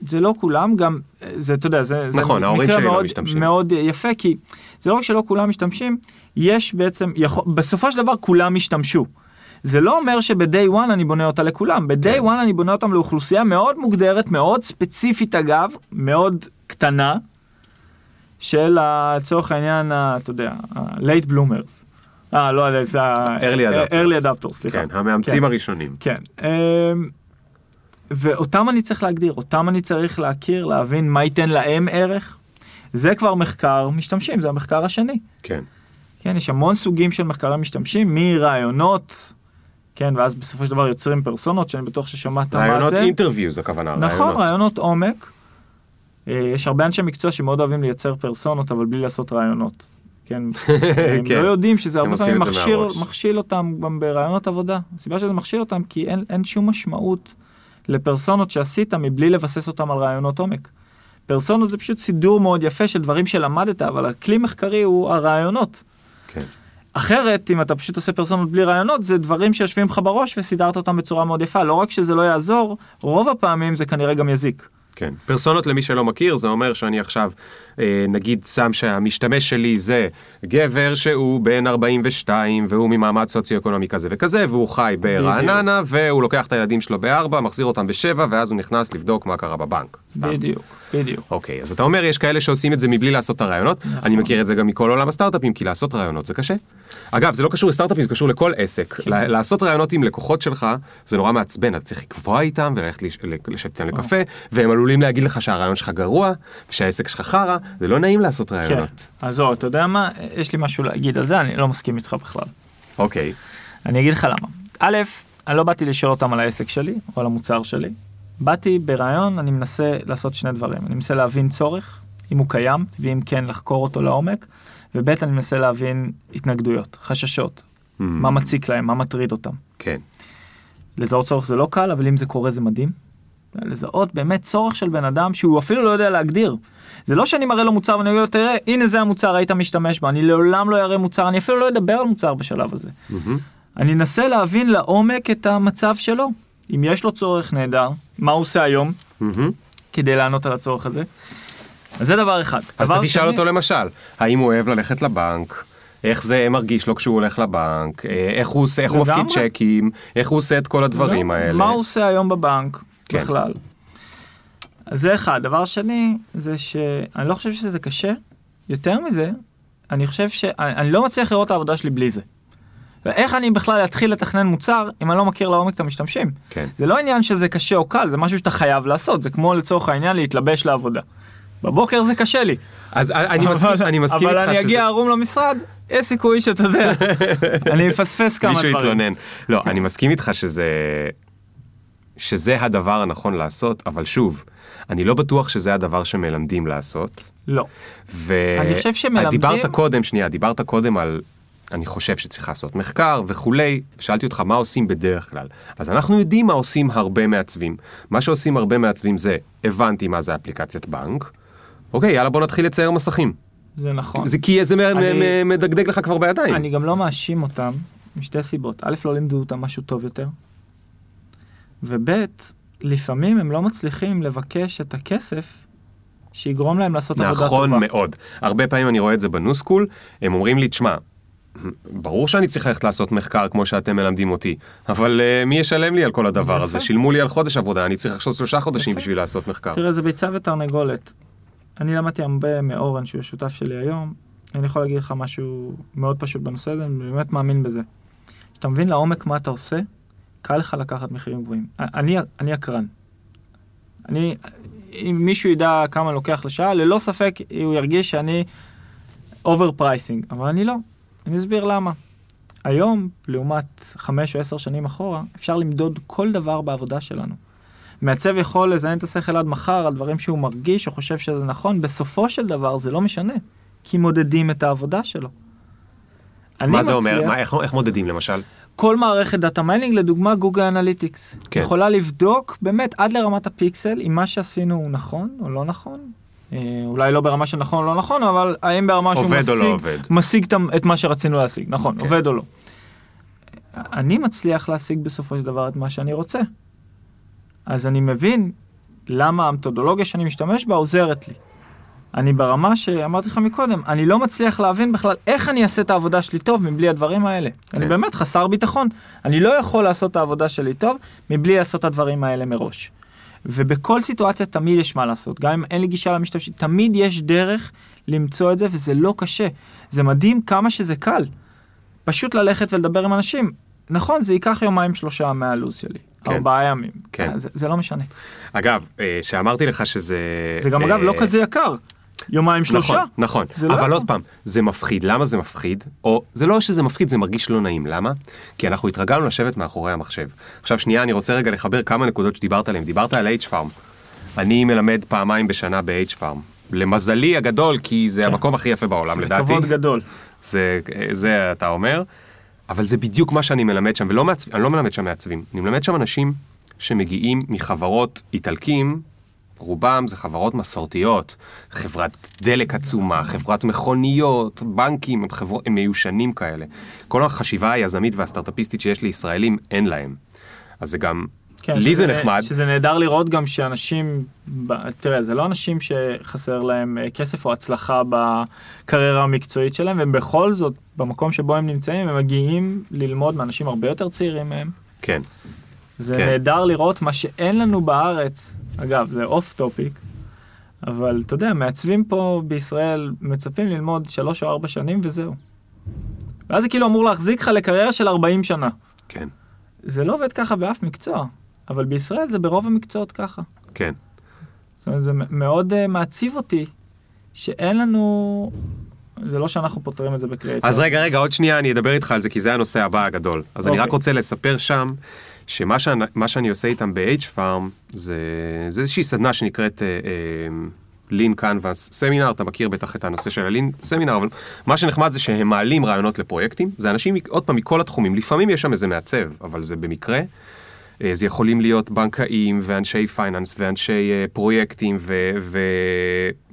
זה לא כולם, גם, זה, אתה יודע, זה, נכון, זה מקרה לא מאוד, משתמשים. מאוד יפה, כי זה לא רק שלא כולם משתמשים, יש בעצם, יכול, בסופו של דבר כולם השתמשו. זה לא אומר שב-day one אני בונה אותה לכולם, ב-day כן. one אני בונה אותם לאוכלוסייה מאוד מוגדרת, מאוד ספציפית אגב, מאוד קטנה, של לצורך העניין, אתה יודע, ה-late bloomers. אה, לא ה-late, זה ה- early adapters. סליחה. כן, המאמצים כן. הראשונים. כן. ואותם אני צריך להגדיר, אותם אני צריך להכיר, להבין מה ייתן להם ערך. זה כבר מחקר משתמשים, זה המחקר השני. כן. כן, יש המון סוגים של מחקרי משתמשים, מרעיונות, כן, ואז בסופו של דבר יוצרים פרסונות, שאני בטוח ששמעת מה רעיונות זה. אינטרוויוז הכוונה. נכון, רעיונות. רעיונות עומק. אה, יש הרבה אנשי מקצוע שמאוד אוהבים לייצר פרסונות, אבל בלי לעשות רעיונות. כן, הם כן. לא יודעים שזה הרבה פעמים זה. מכשיל אותם גם ברעיונות עבודה. הסיבה שזה מכשיל אותם כי אין, אין שום משמעות לפרסונות שעשית מבלי לבסס אותם על רעיונות עומק. פרסונות זה פשוט סידור מאוד יפה של דברים שלמדת, אבל הכלי מחקרי הוא הרעיונות. כן. אחרת, אם אתה פשוט עושה פרסונות בלי רעיונות, זה דברים שיושבים לך בראש וסידרת אותם בצורה מאוד יפה. לא רק שזה לא יעזור, רוב הפעמים זה כנראה גם יזיק. כן. פרסונות למי שלא מכיר זה אומר שאני עכשיו אה, נגיד שם שהמשתמש שלי זה גבר שהוא בן 42 והוא ממעמד סוציו-אקונומי כזה וכזה והוא חי ברעננה והוא לוקח את הילדים שלו בארבע מחזיר אותם בשבע ואז הוא נכנס לבדוק מה קרה בבנק. סתם. בדיוק, בדיוק. אוקיי אז אתה אומר יש כאלה שעושים את זה מבלי לעשות את הרעיונות נכון. אני מכיר את זה גם מכל עולם הסטארט-אפים כי לעשות רעיונות זה קשה. אגב זה לא קשור לסטארט-אפים זה קשור לכל עסק כן. לעשות רעיונות עם לקוחות שלך זה נורא מעצבן אתה צריך לקבוע איתם וללכת לש- לשבת איתם לקפה והם עלולים להגיד לך שהרעיון שלך גרוע ושהעסק שלך חרא זה לא נעים לעשות כן. רעיונות. אז זהו, אתה יודע מה? יש לי משהו להגיד על זה, אני לא מסכים איתך בכלל. אוקיי אני אגיד לך למה. א', אני לא באתי לשאול אותם על העסק שלי או על המוצר שלי. באתי ברעיון, אני מנסה לעשות שני דברים. אני מנסה להבין צורך, אם הוא קיים, ואם כן, לחקור אותו לעומק, וב', אני מנסה להבין התנגדויות, חששות, מה מציק להם, מה מטריד אותם. כן לזהות צורך זה לא קל, אבל אם זה קורה זה מדהים. לזהות באמת צורך של בן אדם שהוא אפילו לא יודע להגדיר. זה לא שאני מראה לו מוצר ואני אומר לו, תראה, הנה זה המוצר, היית משתמש בו, אני לעולם לא אראה מוצר, אני אפילו לא אדבר על מוצר בשלב הזה. מהמם. אני אנסה להבין לעומק את המצב שלו. אם יש לו צורך נהדר, מה הוא עושה היום מהמם. כדי לענות על הצורך הזה. אז זה דבר אחד. אז אתה תשאל אותו למשל האם הוא אוהב ללכת לבנק. איך זה מרגיש לו כשהוא הולך לבנק, אה, איך הוא עושה, איך הוא. מפקיד צ'קים, איך הוא עושה את כל הדברים האלה. מה הוא עושה היום בבנק כן. בכלל. אז זה אחד. דבר שני, זה שאני לא חושב שזה קשה. יותר מזה, אני חושב שאני אני לא מצליח לראות את העבודה שלי בלי זה. ואיך אני בכלל אתחיל לתכנן מוצר אם אני לא מכיר לעומק את המשתמשים? כן. זה לא עניין שזה קשה או קל, זה משהו שאתה חייב לעשות, זה כמו לצורך העניין להתלבש לעבודה. בבוקר זה קשה לי. אז אני מסכים, אני מסכים איתך אבל אני אגיע ערום למשרד, יש סיכוי שאתה יודע, אני אפספס כמה מישהו דברים. יתלונן. לא, אני מסכים איתך שזה... שזה הדבר הנכון לעשות, אבל שוב, אני לא בטוח שזה הדבר שמלמדים לעשות. לא. ו... אני חושב שמלמדים- דיברת קודם, שנייה, דיברת קודם על... אני חושב שצריך לעשות מחקר וכולי, שאלתי אותך מה עושים בדרך כלל. אז אנחנו יודעים מה עושים הרבה מעצבים. מה שעושים הרבה מעצבים זה, הבנתי מה זה אפליקציית בנק, אוקיי, יאללה בוא נתחיל לצייר מסכים. זה נכון. זה כי זה אני- מדגדג לך כבר בידיים. אני גם לא מאשים אותם משתי סיבות. א', לא לימדו אותם משהו טוב יותר, וב', לפעמים הם לא מצליחים לבקש את הכסף שיגרום להם לעשות עבודה טובה. נכון מאוד. הרבה פעמים אני רואה את זה בניו-סקול, הם אומרים לי, תשמע, ברור שאני צריך ללכת לעשות מחקר כמו שאתם מלמדים אותי, אבל uh, מי ישלם לי על כל הדבר יפה. הזה? שילמו לי על חודש עבודה, אני צריך עכשיו שלושה חודשים יפה. בשביל לעשות מחקר. תראה, זה ביצה ותרנגולת. אני למדתי הרבה מאורן, שהוא השותף שלי היום. אני יכול להגיד לך משהו מאוד פשוט בנושא הזה, אני באמת מאמין בזה. כשאתה מבין לעומק מה אתה עושה, קל לך לקחת מחירים גבוהים. אני, אני יקרן. אני, אם מישהו ידע כמה לוקח לשעה, ללא ספק הוא ירגיש שאני over pricing, אבל אני לא. אני אסביר למה. היום, לעומת חמש או עשר שנים אחורה, אפשר למדוד כל דבר בעבודה שלנו. מעצב יכול לזיין את השכל עד מחר על דברים שהוא מרגיש או חושב שזה נכון, בסופו של דבר זה לא משנה, כי מודדים את העבודה שלו. מה זה אומר? מצליח- מה, איך, איך מודדים למשל? כל מערכת data mining, לדוגמה גוגל אנליטיקס, כן. יכולה לבדוק באמת עד לרמת הפיקסל אם מה שעשינו הוא נכון או לא נכון. אה, אולי לא ברמה של נכון או לא נכון, אבל האם ברמה שהוא משיג, לא עובד. משיג את- את מה שרצינו להשיג, נכון, כן. עובד או לא. אני מצליח להשיג בסופו של דבר את מה שאני רוצה. אז אני מבין למה המתודולוגיה שאני משתמש בה עוזרת לי. אני ברמה שאמרתי לך מקודם, אני לא מצליח להבין בכלל איך אני אעשה את העבודה שלי טוב מבלי הדברים האלה. אני כן. באמת חסר ביטחון. אני לא יכול לעשות את העבודה שלי טוב מבלי לעשות את הדברים האלה מראש. ובכל סיטואציה תמיד יש מה לעשות, גם אם אין לי גישה למשתמשים, תמיד יש דרך למצוא את זה וזה לא קשה. זה מדהים כמה שזה קל. פשוט ללכת ולדבר עם אנשים. נכון, זה ייקח יומיים שלושה מהלו"ז שלי. כן. ארבעה ימים. כן. זה, זה לא משנה. אגב, אה, שאמרתי לך שזה... זה גם אגב אה, לא כזה יקר. יומיים שלושה. נכון, נכון. זה לא אבל. עוד פעם, זה מפחיד. למה זה מפחיד? או זה לא שזה מפחיד, זה מרגיש לא נעים. למה? כי אנחנו התרגלנו לשבת מאחורי המחשב. עכשיו שנייה, אני רוצה רגע לחבר כמה נקודות שדיברת עליהן. דיברת על H-Farm. אני מלמד פעמיים בשנה ב-H-Farm. למזלי הגדול, כי זה כן. המקום הכי יפה בעולם זה לדעתי. כבוד גדול. זה, זה אתה אומר, אבל זה בדיוק מה שאני מלמד שם, ולא מעצב, אני לא מלמד שם מעצבים, אני מלמד שם אנשים שמגיעים מחברות איטלקים, רובם זה חברות מסורתיות, חברת דלק עצומה, חברת מכוניות, בנקים, הם, חברות, הם מיושנים כאלה. כל החשיבה היזמית והסטארט-אפיסטית שיש לישראלים, אין להם. אז זה גם, כן, לי זה שזה- נחמד, שזה נהדר לראות גם שאנשים, תראה, זה לא אנשים שחסר להם אה, כסף או הצלחה בקריירה המקצועית שלהם, ובכל זאת, במקום שבו הם נמצאים, הם מגיעים ללמוד מאנשים הרבה יותר צעירים מהם. כן, זה כן. נהדר לראות מה שאין לנו בארץ, אגב, זה off topic, אבל אתה יודע, מעצבים פה בישראל מצפים ללמוד שלוש או ארבע שנים וזהו. ואז זה כאילו אמור להחזיק לך לקריירה של 40 שנה. כן, זה לא עובד ככה באף מקצוע, אבל בישראל זה ברוב המקצועות ככה. כן. זאת אומרת, זה מאוד uh, מעציב אותי שאין לנו... זה לא שאנחנו פותרים את זה בקריאייטר. אז רגע, רגע, עוד שנייה אני אדבר איתך על זה, כי זה הנושא הבא הגדול. אז אני אוקיי. רק רוצה לספר שם, שמה שאני, שאני עושה איתם ב-H-Farm, זה, זה איזושהי סדנה שנקראת Lean Canvas Seminar, אתה מכיר בטח את הנושא של ה Lean Seminar, אבל מה שנחמד זה שהם מעלים רעיונות לפרויקטים, זה אנשים, עוד פעם, מכל התחומים, לפעמים יש שם איזה מעצב, אבל זה במקרה. אה, זה יכולים להיות בנקאים ואנשי פייננס ואנשי אה, פרויקטים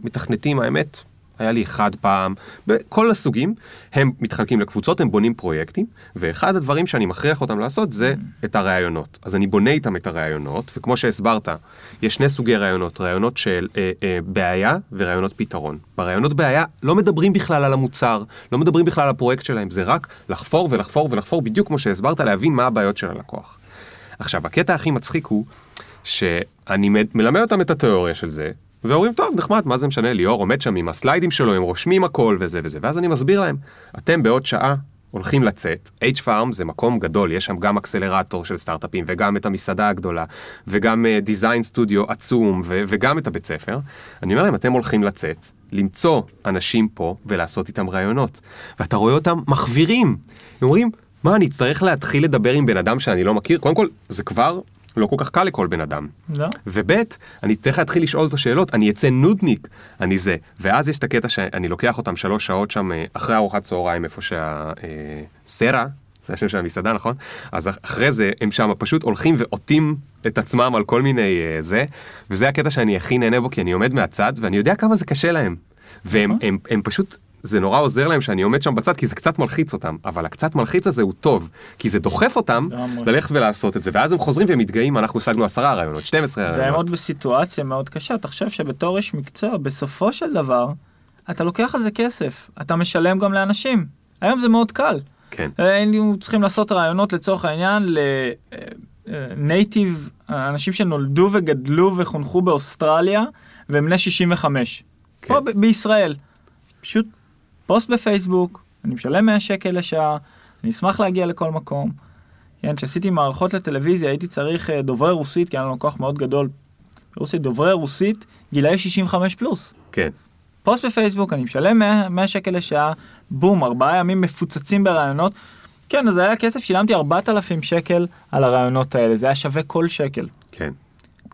ומתכנתים, האמת, היה לי אחד פעם, בכל הסוגים, הם מתחלקים לקבוצות, הם בונים פרויקטים, ואחד הדברים שאני מכריח אותם לעשות זה את הראיונות. אז אני בונה איתם את הראיונות, וכמו שהסברת, יש שני סוגי ראיונות, ראיונות של אה, אה, בעיה וראיונות פתרון. בראיונות בעיה לא מדברים בכלל על המוצר, לא מדברים בכלל על הפרויקט שלהם, זה רק לחפור ולחפור ולחפור, בדיוק כמו שהסברת, להבין מה הבעיות של הלקוח. עכשיו, הקטע הכי מצחיק הוא שאני מלמד אותם את התיאוריה של זה, ואומרים, טוב, נחמד, מה זה משנה, ליאור עומד שם עם הסליידים שלו, הם רושמים הכל וזה וזה, ואז אני מסביר להם, אתם בעוד שעה הולכים לצאת, H-Farm זה מקום גדול, יש שם גם אקסלרטור של סטארט-אפים, וגם את המסעדה הגדולה, וגם דיזיין סטודיו עצום, ו- וגם את הבית ספר. אני אומר להם, אתם הולכים לצאת, למצוא אנשים פה ולעשות איתם ראיונות. ואתה רואה אותם מחווירים. הם אומרים, מה, אני אצטרך להתחיל לדבר עם בן אדם שאני לא מכיר? קודם כל, זה כבר לא כל כך קל לכל בן אדם. לא? וב' אני אצטרך להתחיל לשאול אותו שאלות, אני אצא נודניק, אני זה. ואז יש את הקטע שאני לוקח אותם שלוש שעות שם אה, אחרי ארוחת צהריים, איפה שהסרה, זה השם של המסעדה, נכון? אז אחרי זה הם שם פשוט הולכים ועוטים את עצמם על כל מיני uh, זה, וזה הקטע שאני הכי נהנה בו, כי אני עומד מהצד ואני יודע כמה זה קשה להם. והם הם, הם, הם פשוט, זה נורא עוזר להם שאני עומד שם בצד, כי זה קצת מלחיץ אותם, אבל הקצת מלחיץ הזה הוא טוב, כי זה דוחף אותם. ללכת ולעשות את זה, ואז הם חוזרים והם מתגאים, אנחנו השגנו עשרה רעיונות, 12 והם רעיונות. עוד בסיטואציה מאוד קשה, תחשוב שבתור איש מקצוע, בסופו של דבר, אתה לוקח על זה כסף, אתה משלם גם לאנשים. היום זה מאוד קל. כן, היינו צריכים לעשות רעיונות לצורך העניין לנייטיב, אנשים שנולדו וגדלו וחונכו באוסטרליה והם בני 65. כן. פה ב- בישראל. פשוט פוסט בפייסבוק, אני משלם 100 שקל לשעה, אני אשמח להגיע לכל מקום. כן, כשעשיתי מערכות לטלוויזיה הייתי צריך אה, דוברי רוסית, כי היה לנו כוח מאוד גדול ברוסית, דוברי רוסית, גילאי 65 פלוס. כן, פוסט בפייסבוק, אני משלם 100, 100 שקל לשעה, בום, ארבעה ימים מפוצצים ברעיונות. כן, אז זה היה כסף, שילמתי 4,000 שקל על הרעיונות האלה, זה היה שווה כל שקל. כן.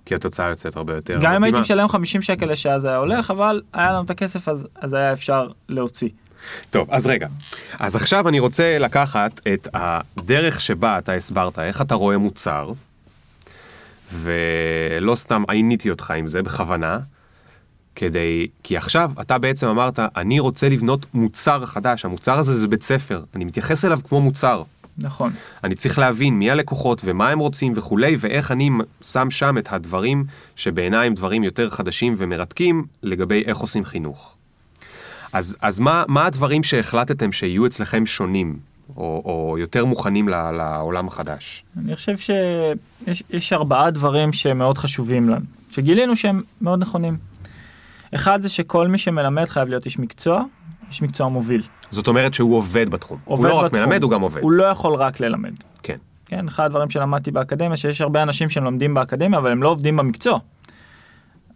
כי התוצאה יוצאת הרבה יותר גם אם הייתי. משלם 50 שקל לשעה זה היה הולך, אבל היה לנו את הכסף אז, אז היה אפשר להוציא. טוב, אז רגע. אז עכשיו אני רוצה לקחת את הדרך שבה אתה הסברת, איך אתה רואה מוצר, ולא סתם עיניתי אותך עם זה בכוונה, כדי, כי עכשיו אתה בעצם אמרת, אני רוצה לבנות מוצר חדש, המוצר הזה זה בית ספר, אני מתייחס אליו כמו מוצר. נכון. אני צריך להבין מי הלקוחות ומה הם רוצים וכולי, ואיך אני שם שם את הדברים שבעיניי הם דברים יותר חדשים ומרתקים לגבי איך עושים חינוך. אז, אז מה, מה הדברים שהחלטתם שיהיו אצלכם שונים, או, או יותר מוכנים ל, לעולם החדש? אני חושב שיש יש ארבעה דברים שמאוד חשובים לנו, שגילינו שהם מאוד נכונים. אחד זה שכל מי שמלמד חייב להיות איש מקצוע, איש מקצוע מוביל. זאת אומרת שהוא עובד בתחום. עובד הוא לא רק בתחום. מלמד, הוא גם עובד. הוא לא יכול רק ללמד. כן. כן, אחד הדברים שלמדתי באקדמיה, שיש הרבה אנשים שלומדים באקדמיה, אבל הם לא עובדים במקצוע.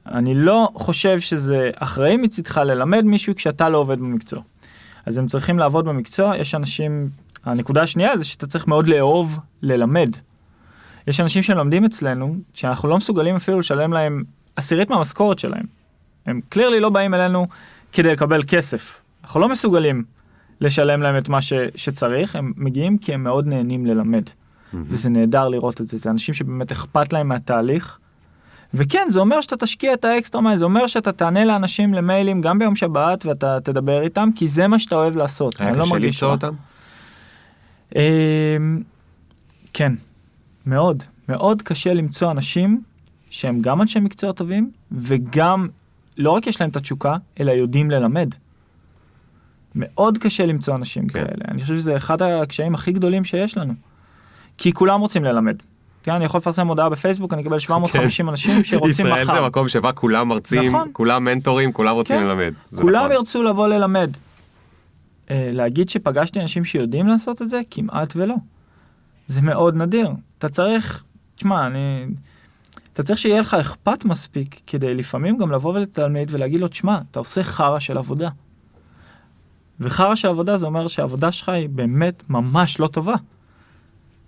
אני לא חושב שזה אחראי מצידך ללמד מישהו כשאתה לא עובד במקצוע. אז הם צריכים לעבוד במקצוע, יש אנשים, הנקודה השנייה זה שאתה צריך מאוד לאהוב ללמד. יש אנשים שלומדים אצלנו, שאנחנו לא מסוגלים אפילו לשלם להם עשירית מהמשכורת שלהם. הם קלירלי לא באים אלינו כדי לקבל כסף. אנחנו לא מסוגלים לשלם להם את מה ש, שצריך, הם מגיעים כי הם מאוד נהנים ללמד. וזה נהדר לראות את זה, זה אנשים שבאמת אכפת להם מהתהליך. וכן, זה אומר שאתה תשקיע את האקסטרה מייל, זה אומר שאתה תענה לאנשים למיילים גם ביום שבת ואתה תדבר איתם, כי זה מה שאתה אוהב לעשות. היה לא קשה למצוא. אותם? אמ, כן, מאוד, מאוד קשה למצוא אנשים שהם גם אנשי מקצוע טובים, וגם לא רק יש להם את התשוקה, אלא יודעים ללמד. מאוד קשה למצוא אנשים כן. כאלה. אני חושב שזה אחד הקשיים הכי גדולים שיש לנו. כי כולם רוצים ללמד. כן, אני יכול לפרסם הודעה בפייסבוק, אני אקבל 750 אנשים שרוצים מחר. כן. ישראל זה מקום שבה כולם מרצים, נכון. כולם מנטורים, כולם רוצים כן. ללמד. כולם נכון. ירצו לבוא ללמד. אה, להגיד שפגשתי אנשים שיודעים לעשות את זה? כמעט ולא. זה מאוד נדיר. אתה צריך, תשמע, אני... אתה צריך שיהיה לך אכפת מספיק כדי לפעמים גם לבוא לתלמיד ולהגיד לו, תשמע, אתה עושה חרא של עבודה. וחרא של עבודה זה אומר שהעבודה שלך היא באמת ממש לא טובה.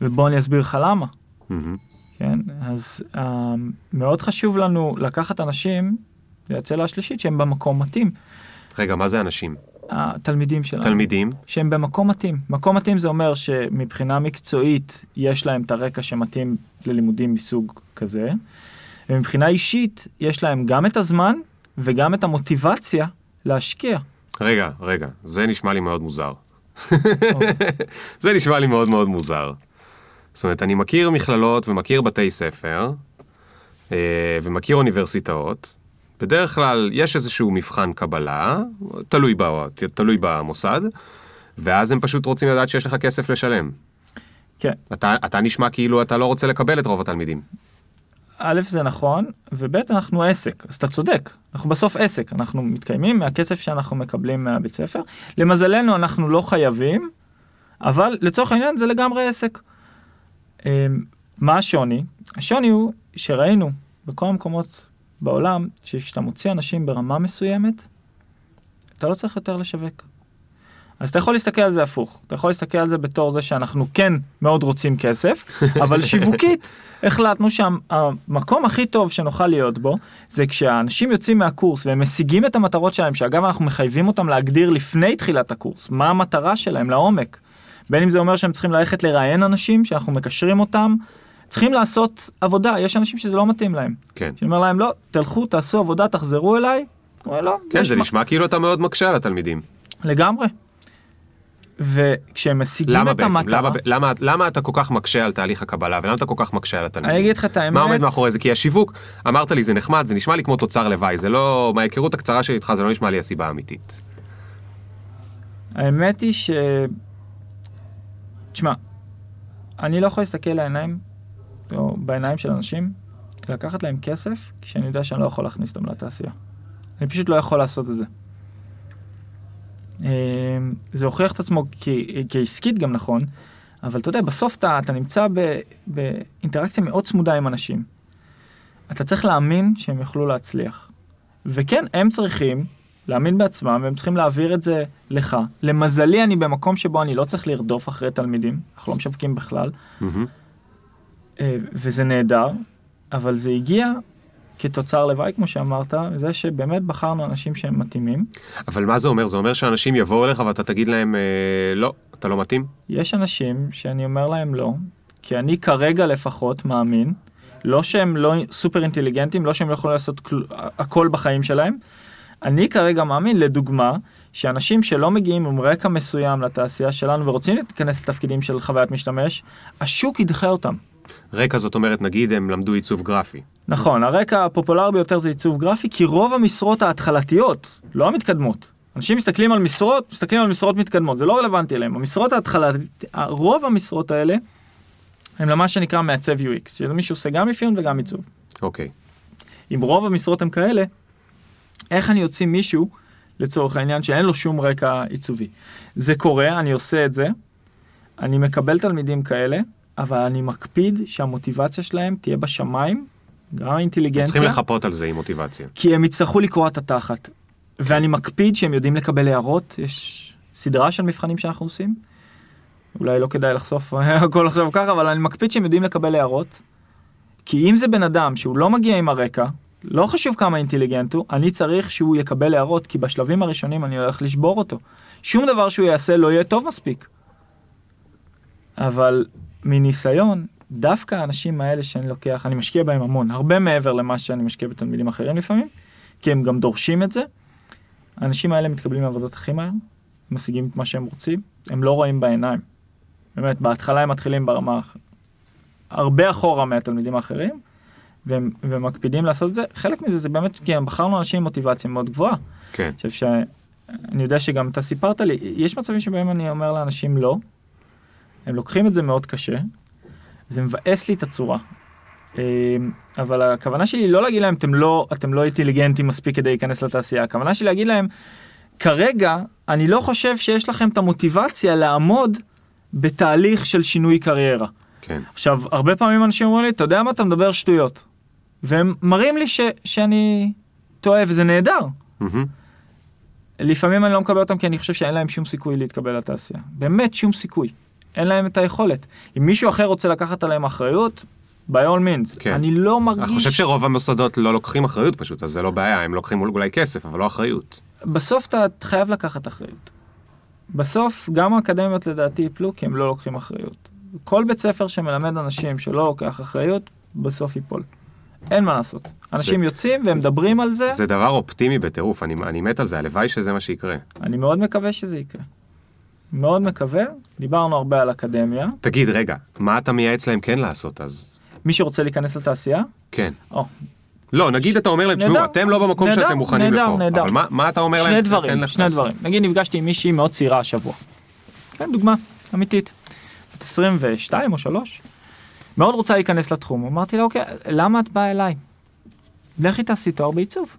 ובוא אני אסביר לך למה. כן, אז uh, מאוד חשוב לנו לקחת אנשים, זה הצלע השלישית, שהם במקום מתאים. רגע, מה זה אנשים? התלמידים שלנו. תלמידים? שהם במקום מתאים. מקום מתאים זה אומר שמבחינה מקצועית יש להם את הרקע שמתאים ללימודים מסוג כזה, ומבחינה אישית יש להם גם את הזמן וגם את המוטיבציה להשקיע. רגע, רגע, זה נשמע לי מאוד מוזר. זה נשמע לי מאוד מאוד מוזר. זאת אומרת, אני מכיר מכללות ומכיר בתי ספר, אה, ומכיר אוניברסיטאות. בדרך כלל יש איזשהו מבחן קבלה, תלוי, ב, תלוי במוסד, ואז הם פשוט רוצים לדעת שיש לך כסף לשלם. כן, אתה, אתה נשמע כאילו אתה לא רוצה לקבל את רוב התלמידים. א' זה נכון, וב' אנחנו עסק, אז אתה צודק, אנחנו בסוף עסק, אנחנו מתקיימים מהכסף שאנחנו מקבלים מהבית ספר. למזלנו אנחנו לא חייבים, אבל לצורך העניין זה לגמרי עסק. אמ, מה השוני? השוני הוא שראינו בכל המקומות בעולם, שכשאתה מוציא אנשים ברמה מסוימת, אתה לא צריך יותר לשווק. אז אתה יכול להסתכל על זה הפוך, אתה יכול להסתכל על זה בתור זה שאנחנו כן מאוד רוצים כסף, אבל שיווקית החלטנו שהמקום הכי טוב שנוכל להיות בו, זה כשהאנשים יוצאים מהקורס והם משיגים את המטרות שלהם, שאגב אנחנו מחייבים אותם להגדיר לפני תחילת הקורס, מה המטרה שלהם לעומק. בין אם זה אומר שהם צריכים ללכת לראיין אנשים, שאנחנו מקשרים אותם, צריכים לעשות עבודה, יש אנשים שזה לא מתאים להם. כן. שאני אומר להם, לא, תלכו, תעשו עבודה, תחזרו אליי. אומר, לא, כן, זה מה- נשמע כאילו אתה מאוד מקשה על התלמידים. לגמרי. וכשהם משיגים למה את בעצם? המטרה, למה, למה, למה אתה כל כך מקשה על תהליך הקבלה ולמה אתה כל כך מקשה על התלמידים? אני אגיד לך את האמת, מה עומד מאחורי זה? כי השיווק, אמרת לי זה נחמד, זה נשמע לי כמו תוצר לוואי, זה לא, מההיכרות הקצרה שלי איתך זה לא נשמע לי הסיבה האמיתית. האמת היא ש... תשמע, אני לא יכול להסתכל לעיניים, או בעיניים של אנשים, לקחת להם כסף, כשאני יודע שאני לא יכול להכניס אותם לתעשייה. אני פשוט לא יכול לעשות את זה. אה, זה הוכיח את עצמו כ- כעסקית גם נכון, אבל אתה יודע, בסוף אתה, אתה נמצא ב, באינטראקציה מאוד צמודה עם אנשים. אתה צריך להאמין שהם יוכלו להצליח. וכן, הם צריכים להאמין בעצמם, והם צריכים להעביר את זה לך. למזלי, אני במקום שבו אני לא צריך לרדוף אחרי תלמידים, אנחנו לא משווקים בכלל. אה, וזה נהדר, אבל זה הגיע כתוצר לוואי, כמו שאמרת, זה שבאמת בחרנו אנשים שהם מתאימים. אבל מה זה אומר? זה אומר שאנשים יבואו אליך ואתה תגיד להם, אה, לא, אתה לא מתאים? יש אנשים שאני אומר להם לא, כי אני כרגע לפחות מאמין, לא שהם לא סופר אינטליגנטים, לא שהם לא יכולים לעשות כל, הכל בחיים שלהם. אני כרגע מאמין, לדוגמה, שאנשים שלא מגיעים עם רקע מסוים לתעשייה שלנו ורוצים להיכנס לתפקידים של חוויית משתמש, השוק ידחה אותם. רקע זאת אומרת, נגיד הם למדו עיצוב גרפי. נכון, הרקע הפופולרי ביותר זה עיצוב גרפי, כי רוב המשרות ההתחלתיות, לא המתקדמות. אנשים מסתכלים על משרות, מסתכלים על משרות מתקדמות, זה לא רלוונטי אליהם. המשרות ההתחלתיות, רוב המשרות האלה, הם למה שנקרא מעצב UX, שזה מי שעושה גם אפיון וגם עיצוב. אוקיי. אם רוב המשרות הם כאלה, איך אני אוציא מישהו, לצורך העניין, שאין לו שום רקע עיצובי? זה קורה, אני עושה את זה, אני מקבל תלמידים כאלה, אבל אני מקפיד שהמוטיבציה שלהם תהיה בשמיים, גם האינטליגנציה. צריכים לחפות על זה עם מוטיבציה. כי הם יצטרכו לקרוע את התחת. ואני מקפיד שהם יודעים לקבל הערות, יש סדרה של מבחנים שאנחנו עושים. אולי לא כדאי לחשוף הכל עכשיו ככה, אבל אני מקפיד שהם יודעים לקבל הערות. כי אם זה בן אדם שהוא לא מגיע עם הרקע, לא חשוב כמה אינטליגנט הוא, אני צריך שהוא יקבל הערות, כי בשלבים הראשונים אני הולך לשבור אותו. שום דבר שהוא יעשה לא יהיה טוב מספיק. אבל מניסיון, דווקא האנשים האלה שאני לוקח, אני משקיע בהם המון, הרבה מעבר למה שאני משקיע בתלמידים אחרים לפעמים, כי הם גם דורשים את זה. האנשים האלה מתקבלים לעבודות הכי מהר, משיגים את מה שהם רוצים, הם לא רואים בעיניים. באמת, בהתחלה הם מתחילים ברמה הרבה אחורה מהתלמידים האחרים, והם, והם מקפידים לעשות את זה. חלק מזה זה באמת כי בחרנו אנשים עם מוטיבציה מאוד גבוהה. כן. אני חושב שאני יודע שגם אתה סיפרת לי, יש מצבים שבהם אני אומר לאנשים לא, הם לוקחים את זה מאוד קשה, זה מבאס לי את הצורה. אה, אבל הכוונה שלי לא להגיד להם אתם לא, אתם לא אינטליגנטים מספיק כדי להיכנס לתעשייה, הכוונה שלי להגיד להם, כרגע אני לא חושב שיש לכם את המוטיבציה לעמוד בתהליך של שינוי קריירה. כן. עכשיו, הרבה פעמים אנשים אומרים לי, אתה יודע מה, אתה מדבר שטויות. והם מראים לי ש, שאני טועה וזה נהדר. מהמם. לפעמים אני לא מקבל אותם כי אני חושב שאין להם שום סיכוי להתקבל לתעשייה. באמת שום סיכוי. אין להם את היכולת. אם מישהו אחר רוצה לקחת עליהם אחריות, by all means. כן. אני לא מרגיש... אני חושב שרוב המוסדות לא לוקחים אחריות פשוט, אז זה לא בעיה, הם לוקחים אולי כסף, אבל לא אחריות. בסוף אתה חייב לקחת אחריות. בסוף גם האקדמיות לדעתי ייפלו כי הם לא לוקחים אחריות. כל בית ספר שמלמד אנשים שלא לוקח אחריות, בסוף ייפול. אין מה לעשות. אנשים יוצאים והם מדברים על זה, זה דבר אופטימי בטירוף, אני, אני מת על זה, הלוואי שזה מה שיקרה. אני מאוד מקווה שזה יקרה. מאוד מקווה, דיברנו הרבה על אקדמיה. תגיד, רגע, מה אתה מייעץ להם כן לעשות אז? מי שרוצה להיכנס לתעשייה, כן. או, לא, נגיד אתה אומר להם, תשמעו, אתם לא במקום נהדר, שאתם מוכנים נהדר, לפה. נהדר. אבל מה, מה אתה אומר להם? שני כן דברים, לך שני לעשות? דברים. נגיד נפגשתי עם מישהי מאוד צעירה השבוע. כן, דוגמה, אמיתית. בת 22 או 3. מאוד רוצה להיכנס לתחום. אמרתי לה, אוקיי, למה את באה אליי? לכי תעשי תואר בעיצוב.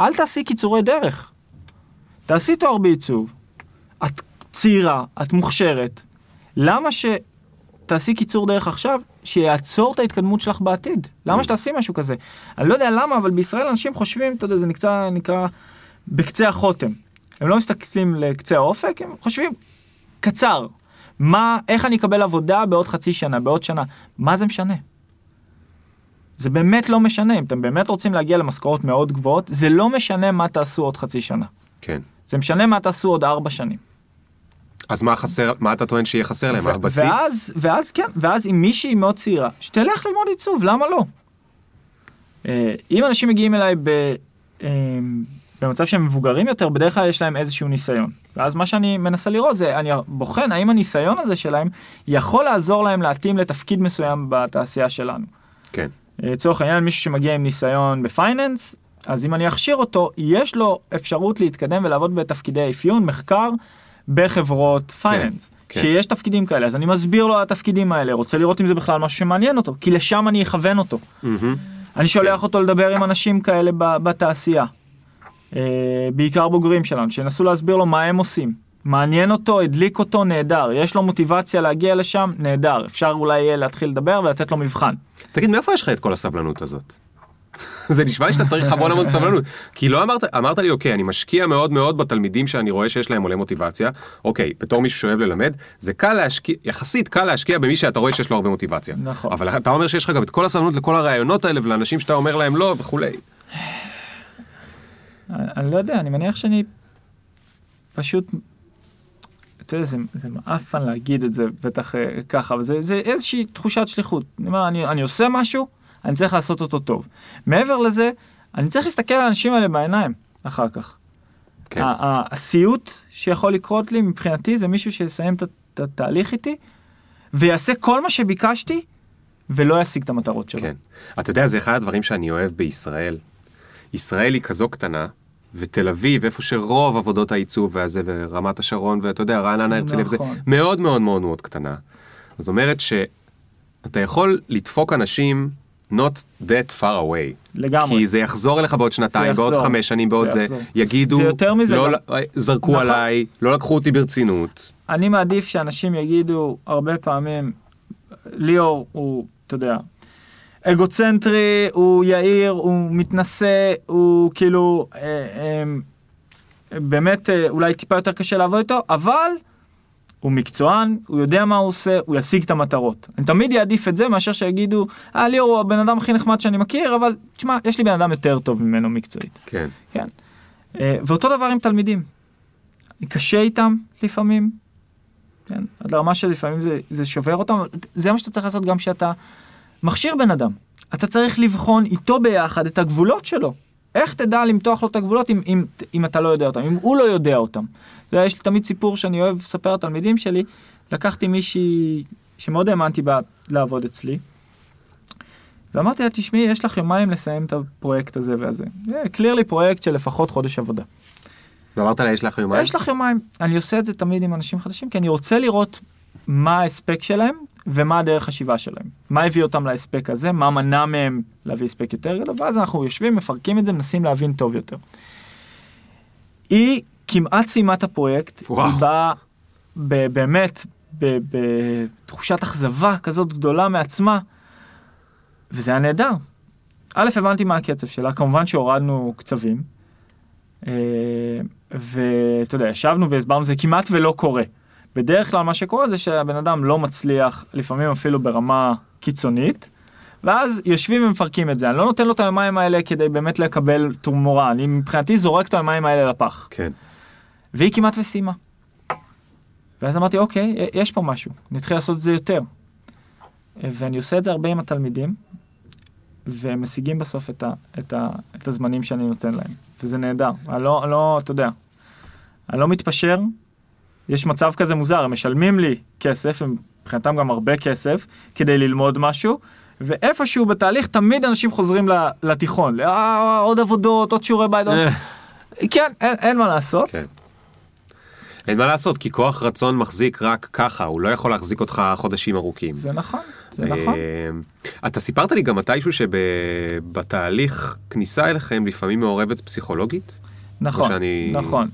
אל תעשי קיצורי דרך. תעשי תואר בעיצוב. את צעירה, את מוכשרת. למה שתעשי קיצור דרך עכשיו, שיעצור את ההתקדמות שלך בעתיד? למה שתעשי משהו כזה? אני לא יודע למה, אבל בישראל אנשים חושבים, אתה יודע, זה נקרא, נקרא בקצה החוטם. הם לא מסתכלים לקצה האופק, הם חושבים קצר. מה, איך אני אקבל עבודה בעוד חצי שנה, בעוד שנה? מה זה משנה? זה באמת לא משנה, אם אתם באמת רוצים להגיע למשכורות מאוד גבוהות, זה לא משנה מה תעשו עוד חצי שנה. כן. זה משנה מה תעשו עוד ארבע שנים. אז מה חסר, מה אתה טוען שיהיה חסר להם? הבסיס? ואז, ואז כן, ואז אם מישהי מאוד צעירה, שתלך ללמוד עיצוב, למה לא? אה, אם אנשים מגיעים אליי ב, אה, במצב שהם מבוגרים יותר, בדרך כלל יש להם איזשהו ניסיון. ואז מה שאני מנסה לראות זה, אני בוחן האם הניסיון הזה שלהם יכול לעזור להם להתאים לתפקיד מסוים בתעשייה שלנו. כן. אה, לצורך העניין מישהו שמגיע עם ניסיון ב finance, אז אם אני אכשיר אותו, יש לו אפשרות להתקדם ולעבוד בתפקידי אפיון, מחקר, בחברות finance. כן. שיש תפקידים כאלה, אז אני מסביר לו על התפקידים האלה, רוצה לראות אם זה בכלל משהו שמעניין אותו, כי לשם אני אכוון אותו. מהמם. אני שולח כן. אותו לדבר עם אנשים כאלה בתעשייה. אה, בעיקר בוגרים שלנו, שינסו להסביר לו מה הם עושים. מעניין אותו, הדליק אותו, נהדר. יש לו מוטיבציה להגיע לשם, נהדר. אפשר אולי להתחיל לדבר ולתת לו מבחן. תגיד, מאיפה יש לך את כל הסבלנות הזאת? זה נשמע לי שאתה צריך המון המון סבלנות. כי לא אמרת, אמרת לי, אוקיי, אני משקיע מאוד מאוד בתלמידים שאני רואה שיש להם עולה מוטיבציה. אוקיי, בתור מישהו שאוהב ללמד, זה קל להשקיע, יחסית קל להשקיע במי שאתה רואה שיש לו הרבה מוטיבציה. נכון. אבל אתה אומר שיש לך גם את כל הסבלנות לכל הרעיונות האלה ולאנשים שאתה אומר להם לא וכולי. אני, לא יודע, אני מניח שאני פשוט, אתה יודע, זה, זה מעפן להגיד את זה בטח אה, ככה, אבל זה, זה איזושהי תחושת שליחות. אני אומר, אני, אני עושה משהו, אני צריך לעשות אותו טוב. מעבר לזה, אני צריך להסתכל על האנשים האלה בעיניים אחר כך. כן. הסיוט שיכול לקרות לי מבחינתי זה מישהו שיסיים את התהליך איתי ויעשה כל מה שביקשתי ולא ישיג את המטרות שלו. כן. אתה יודע, זה אחד הדברים שאני אוהב בישראל. ישראל היא כזו קטנה, ותל אביב, איפה שרוב עבודות העיצוב והזה, ורמת השרון, ואתה יודע, רעננה הרצליה, וזה נכון. מאוד מאוד מאוד מאוד קטנה. זאת אומרת שאתה יכול לדפוק אנשים not that far away. לגמרי. כי זה יחזור אליך בעוד שנתיים, זה בעוד. חמש שנים, בעוד זה זה, יחזור. יגידו, זה יותר מזה לא, גם. ל- זרקו נכון. עליי, לא לקחו אותי ברצינות. אני מעדיף שאנשים יגידו הרבה פעמים, ליאור הוא, אתה יודע, אגוצנטרי, הוא יהיר, הוא מתנשא, הוא כאילו, אה, אה, באמת אה, אולי טיפה יותר קשה לעבוד איתו, אבל הוא מקצוען, הוא יודע מה הוא עושה, הוא ישיג את המטרות. אני תמיד אעדיף את זה מאשר שיגידו, אה ליאור הוא הבן אדם הכי נחמד שאני מכיר, אבל תשמע, יש לי בן אדם יותר טוב ממנו מקצועית. כן. כן. אה, ואותו דבר עם תלמידים. קשה איתם לפעמים, כן? עד לרמה שלפעמים זה, זה שובר אותם, זה מה שאתה צריך לעשות גם כשאתה מכשיר בן אדם. אתה צריך לבחון איתו ביחד את הגבולות שלו. איך תדע למתוח לו את הגבולות אם, אם, אם אתה לא יודע אותם, אם הוא לא יודע אותם. יודע, יש לי תמיד סיפור שאני אוהב לספר לתלמידים שלי, לקחתי מישהי שמאוד האמנתי בה לעבוד אצלי, ואמרתי לה, תשמעי, יש לך יומיים לסיים את הפרויקט הזה והזה. זה קלירלי פרויקט של לפחות חודש עבודה. ואמרת לה, יש לך יומיים? יש לך יומיים. אני עושה את זה תמיד עם אנשים חדשים, כי אני רוצה לראות מה ההספק שלהם ומה הדרך חשיבה שלהם. מה הביא אותם להספק הזה, מה מנע מהם להביא הספק יותר גדול, ואז אנחנו יושבים, מפרקים את זה, מנסים להבין טוב יותר. היא כמעט סיימה את הפרויקט, וואו. היא באה ב- באמת בתחושת אכזבה כזאת גדולה מעצמה, וזה היה נהדר. א', הבנתי מה הקצב שלה, כמובן שהורדנו קצבים, אה, ואתה יודע, ישבנו והסברנו, זה כמעט ולא קורה. בדרך כלל מה שקורה זה שהבן אדם לא מצליח, לפעמים אפילו ברמה קיצונית, ואז יושבים ומפרקים את זה. אני לא נותן לו את היומיים האלה כדי באמת לקבל תמורה, אני מבחינתי זורק את היומיים האלה לפח. כן. והיא כמעט וסיימה. ואז אמרתי, אוקיי, יש פה משהו, נתחיל לעשות את זה יותר. ואני עושה את זה הרבה עם התלמידים, והם משיגים בסוף את, ה, את, ה, את הזמנים שאני נותן להם, וזה נהדר. אני לא, לא, אתה יודע, אני לא מתפשר, יש מצב כזה מוזר, הם משלמים לי כסף, הם מבחינתם גם הרבה כסף, כדי ללמוד משהו, ואיפשהו בתהליך תמיד אנשים חוזרים ל- לתיכון, "אה, עוד עבודות, עוד שיעורי בית, עוד... אה, כן, אין, אין מה לעשות. כן. אין מה לעשות, כי כוח רצון מחזיק רק ככה, הוא לא יכול להחזיק אותך חודשים ארוכים. זה נכון, זה נכון. אה, אתה סיפרת לי גם מתישהו שבתהליך כניסה אליכם לפעמים מעורבת פסיכולוגית? נכון, שאני- נכון.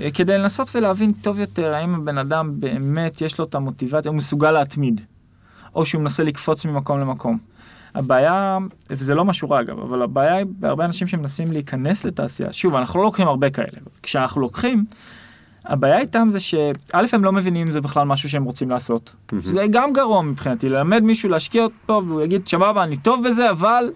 אה, כדי לנסות ולהבין טוב יותר האם הבן אדם באמת יש לו את המוטיבציה, הוא מסוגל להתמיד, או שהוא מנסה לקפוץ ממקום למקום. הבעיה, וזה לא משהו רע אגב, אבל הבעיה היא בהרבה אנשים שמנסים להיכנס לתעשייה, שוב, אנחנו לא לוקחים הרבה כאלה, כשאנחנו לוקחים, הבעיה איתם זה שא' הם לא מבינים אם זה בכלל משהו שהם רוצים לעשות. זה גם גרוע מבחינתי, ללמד מישהו להשקיע אותו והוא יגיד, שבבה, אני טוב בזה, אבל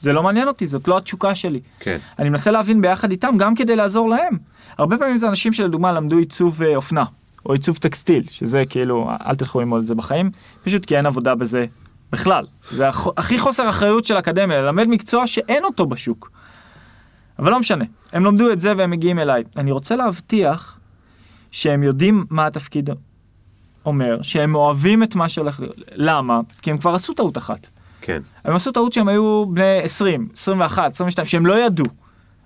זה לא מעניין אותי, זאת לא התשוקה שלי. כן. אני מנסה להבין ביחד איתם גם כדי לעזור להם. הרבה פעמים זה אנשים שלדוגמה למדו עיצוב אה, אופנה, או עיצוב טקסטיל, שזה כאילו, אל תלכו ללמוד את זה בחיים, פשוט כי אין עבודה בזה בכלל. זה הכ- הכי חוסר אחריות של אקדמיה, ללמד מקצוע שאין אותו בשוק. אבל לא משנה, הם למדו את זה והם מגיעים אליי. אני רוצה להבטיח שהם יודעים מה התפקיד אומר, שהם אוהבים את מה שהולך. למה? כי הם כבר עשו טעות אחת. כן. הם עשו טעות שהם היו בני 20, 21, 22, שהם לא ידעו.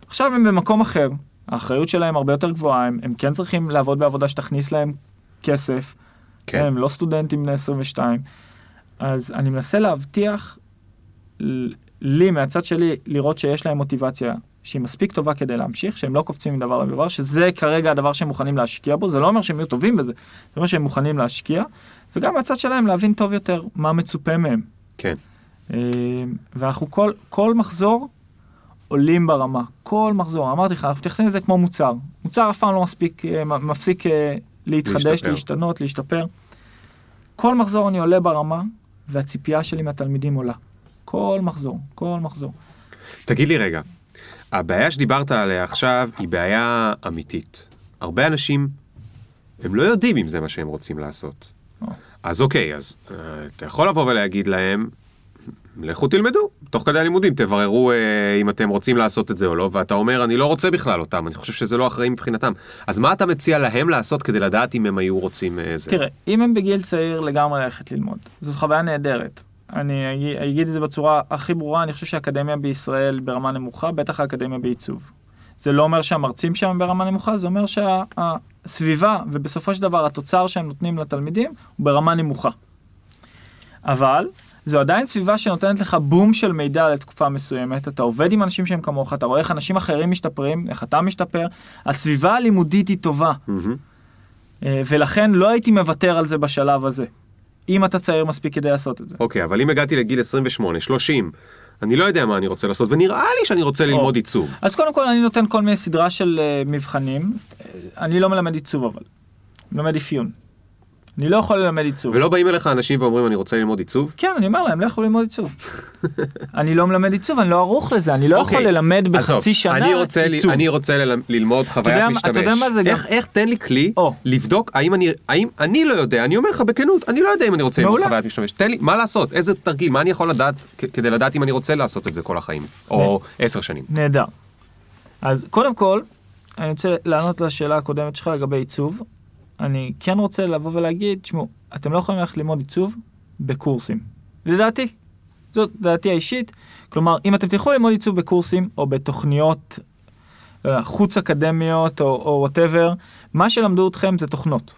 עכשיו הם במקום אחר, האחריות שלהם הרבה יותר גבוהה, הם, הם כן צריכים לעבוד בעבודה שתכניס להם כסף. כן. הם לא סטודנטים בני 22. אז אני מנסה להבטיח לי מהצד שלי לראות שיש להם מוטיבציה שהיא מספיק טובה כדי להמשיך, שהם לא קופצים מדבר לדבר, שזה כרגע הדבר שהם מוכנים להשקיע בו, זה לא אומר שהם יהיו טובים בזה, זה אומר שהם מוכנים להשקיע, וגם מהצד שלהם להבין טוב יותר מה מצופה מהם. כן. אה, ואנחנו כל, כל מחזור עולים ברמה, כל מחזור, אמרתי לך, אנחנו מתייחסים לזה כמו מוצר. מוצר אף פעם לא מספיק, אה, מפסיק אה, להתחדש, להשתפר. להשתנות, להשתפר. כל מחזור אני עולה ברמה, והציפייה שלי מהתלמידים עולה. כל מחזור, כל מחזור. תגיד לי רגע, הבעיה שדיברת עליה עכשיו היא בעיה אמיתית. הרבה אנשים, הם לא יודעים אם זה מה שהם רוצים לעשות. אז אוקיי, אז אה, אתה יכול לבוא ולהגיד להם, לכו תלמדו, תוך כדי הלימודים תבררו אה, אם אתם רוצים לעשות את זה או לא, ואתה אומר, אני לא רוצה בכלל אותם, אני חושב שזה לא אחראי מבחינתם. אז מה אתה מציע להם לעשות כדי לדעת אם הם היו רוצים אה, זה? תראה, אם הם בגיל צעיר לגמרי ללכת ללמוד, זאת חוויה נהדרת. אני אגיד, את זה בצורה הכי ברורה, אני חושב שהאקדמיה בישראל ברמה נמוכה, בטח האקדמיה בעיצוב. זה לא אומר שהמרצים שם ברמה נמוכה, זה אומר שהסביבה ובסופו של דבר התוצר שהם נותנים לתלמידים הוא ברמה נמוכה. אבל זו עדיין סביבה שנותנת לך בום של מידע לתקופה מסוימת, אתה עובד עם אנשים שהם כמוך, אתה רואה איך אנשים אחרים משתפרים, איך אתה משתפר, הסביבה הלימודית היא טובה. אה, ולכן לא הייתי מוותר על זה בשלב הזה. אם אתה צעיר מספיק כדי לעשות את זה. אוקיי, אבל אם הגעתי לגיל 28, 30, אני לא יודע מה אני רוצה לעשות, ונראה לי שאני רוצה ללמוד עיצוב. אז קודם כל אני נותן כל מיני סדרה של uh, מבחנים. Uh, אני לא מלמד עיצוב אבל. אני מלמד אפיון. אני לא יכול ללמד עיצוב. ולא באים אליך אנשים ואומרים אני רוצה ללמוד עיצוב? כן, אני אומר להם, לכו ללמוד עיצוב. אני לא מלמד עיצוב, אני לא ערוך לזה, אני לא יכול אוקיי, ללמד עזוב, בחצי שנה אני רוצה, עיצוב. אני רוצה ללמוד חוויית משתמש. אתה יודע מה זה גם- איך, איך תן לי כלי. לבדוק האם אני, האם אני לא יודע, אני אומר לך בכנות, אני לא יודע אם אני רוצה ללמוד. חוויית משתמש. תן לי, מה לעשות, איזה תרגיל, מה אני יכול לדעת כדי לדעת אם אני רוצה לעשות את זה כל החיים, או עשר שנים. נהדר. אז קודם כל, אני רוצה לענות לשאלה הקודמת שלך לגבי עיצוב. אני כן רוצה לבוא ולהגיד, תשמעו, אתם לא יכולים ללכת ללמוד עיצוב בקורסים. לדעתי. זאת דעתי האישית. כלומר, אם אתם תלכו ללמוד עיצוב בקורסים או בתוכניות לא יודע, חוץ אקדמיות או whatever, מה שלמדו אתכם זה תוכנות.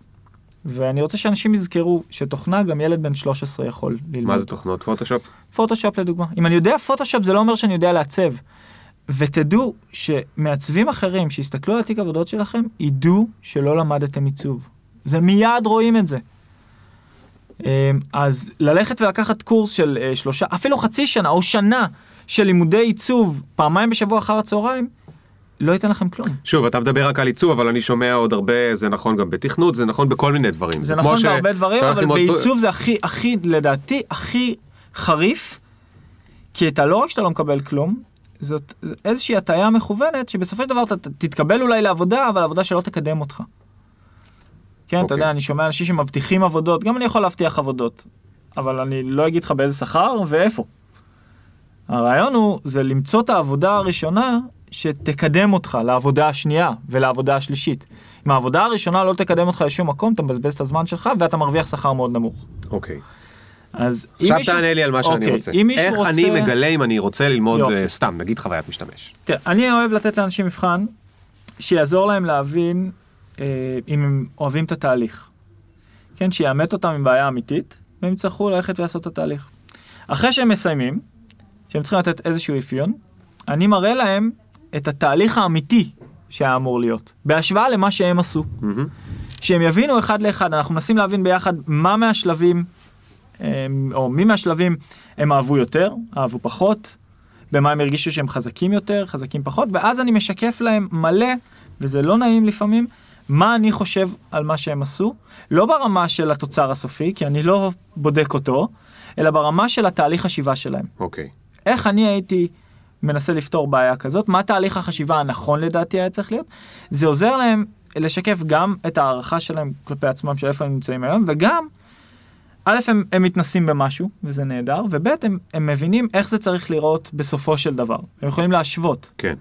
ואני רוצה שאנשים יזכרו שתוכנה גם ילד בן 13 יכול ללמוד. מה זה תוכנות פוטושופ? פוטושופ לדוגמה. אם אני יודע פוטושופ זה לא אומר שאני יודע לעצב. ותדעו שמעצבים אחרים שיסתכלו על התיק עבודות שלכם, ידעו שלא למדתם עיצוב. ומיד רואים את זה. אמ, אז ללכת ולקחת קורס של אה, שלושה, אפילו חצי שנה או שנה של לימודי עיצוב פעמיים בשבוע אחר הצהריים, לא ייתן לכם כלום. שוב, אתה מדבר רק על עיצוב, אבל אני שומע עוד הרבה, זה נכון גם בתכנות, זה נכון בכל מיני דברים. זה כמו נכון ש- בהרבה דברים, אתה הולך אבל ללמוד- בעיצוב זה הכי, הכי, לדעתי, הכי חריף, כי אתה לא רק שאתה לא מקבל כלום, זאת איזושהי הטעיה מכוונת, שבסופו של דבר אתה תתקבל אולי לעבודה, אבל עבודה שלא תקדם אותך. כן, אתה אוקיי. יודע, אני שומע אנשים שמבטיחים עבודות, גם אני יכול להבטיח עבודות, אבל אני לא אגיד לך באיזה שכר ואיפה. הרעיון הוא, זה למצוא את העבודה הראשונה שתקדם אותך לעבודה השנייה ולעבודה השלישית. אם העבודה הראשונה לא תקדם אותך לשום מקום, אתה מבזבז את הזמן שלך ואתה מרוויח שכר מאוד נמוך. אוקיי. אז אם עכשיו מישהו- תענה לי על מה שאני אוקיי, רוצה. איך רוצה... אני מגלה אם אני רוצה ללמוד יופי. אה, סתם, נגיד חוויית משתמש. תראה, אני אוהב לתת לאנשים מבחן שיעזור להם להבין אם הם אוהבים את התהליך. כן, שיאמת אותם עם בעיה אמיתית, והם יצטרכו ללכת ולעשות את התהליך. אחרי שהם מסיימים, שהם צריכים לתת איזשהו אפיון, אני מראה להם את התהליך האמיתי שהיה אמור להיות, בהשוואה למה שהם עשו. מהמם. שהם יבינו אחד לאחד, אנחנו מנסים להבין ביחד מה מהשלבים, הם, או מי מהשלבים הם אהבו יותר, אהבו פחות, במה הם הרגישו שהם חזקים יותר, חזקים פחות, ואז אני משקף להם מלא, וזה לא נעים לפעמים, מה אני חושב על מה שהם עשו, לא ברמה של התוצר הסופי, כי אני לא בודק אותו, אלא ברמה של התהליך חשיבה שלהם. אוקיי. איך אני הייתי מנסה לפתור בעיה כזאת, מה תהליך החשיבה הנכון לדעתי היה צריך להיות, זה עוזר להם לשקף גם את הערכה שלהם כלפי עצמם של איפה הם נמצאים היום, וגם, א', הם, הם מתנסים במשהו, וזה נהדר, וב', הם, הם מבינים איך זה צריך לראות בסופו של דבר. הם יכולים להשוות. כן.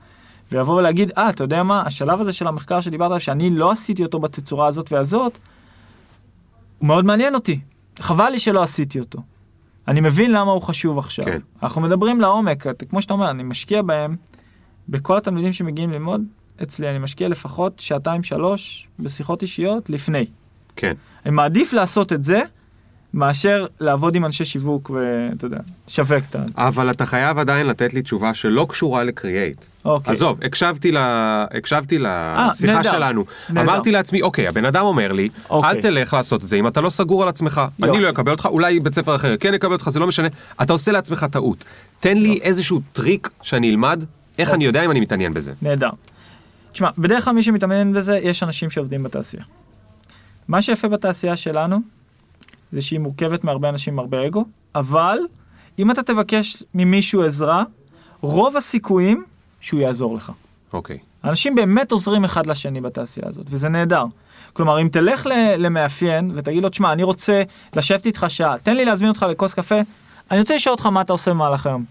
ויבוא ולהגיד, אה, אתה יודע מה, השלב הזה של המחקר שדיברת עליו, שאני לא עשיתי אותו בתצורה הזאת והזאת, הוא מאוד מעניין אותי. חבל לי שלא עשיתי אותו. אני מבין למה הוא חשוב עכשיו. כן. אנחנו מדברים לעומק, אתה- כמו שאתה אומר, אני משקיע בהם, בכל התלמידים שמגיעים ללמוד, אצלי אני משקיע לפחות שעתיים שלוש בשיחות אישיות לפני. כן. אני מעדיף לעשות את זה, מאשר לעבוד עם אנשי שיווק ואתה יודע, שווק את ה... אבל אתה חייב עדיין לתת לי תשובה שלא קשורה לקריאייטר. אוקיי. עזוב, הקשבתי, ל... הקשבתי לשיחה נהדר, שלנו. נהדר. אמרתי לעצמי, אוקיי, הבן אדם אומר לי, אוקיי. אל תלך לעשות את זה אם אתה לא סגור על עצמך. יופי. אני לא אקבל אותך, אולי בית ספר אחר כן יקבל אותך, זה לא משנה. אתה עושה לעצמך טעות. תן לי איזשהו טריק שאני אלמד, איך אוקיי. אני יודע אם אני מתעניין בזה. נהדר. תשמע, בדרך כלל מי שמתעניין בזה, יש אנשים שעובדים בתעשייה. מה שיפה בתעשייה שלנו, זה שהיא מורכבת מהרבה אנשים עם הרבה אגו, אבל אם אתה תבקש ממישהו עזרה, רוב הסיכויים שהוא יעזור לך. אוקיי. אנשים באמת עוזרים אחד לשני בתעשייה הזאת, וזה נהדר. כלומר, אם תלך למאפיין ותגיד לו, תשמע, אני רוצה לשבת איתך שעה, תן לי להזמין אותך לכוס קפה, אני רוצה לשאול אותך מה אתה עושה במהלך היום.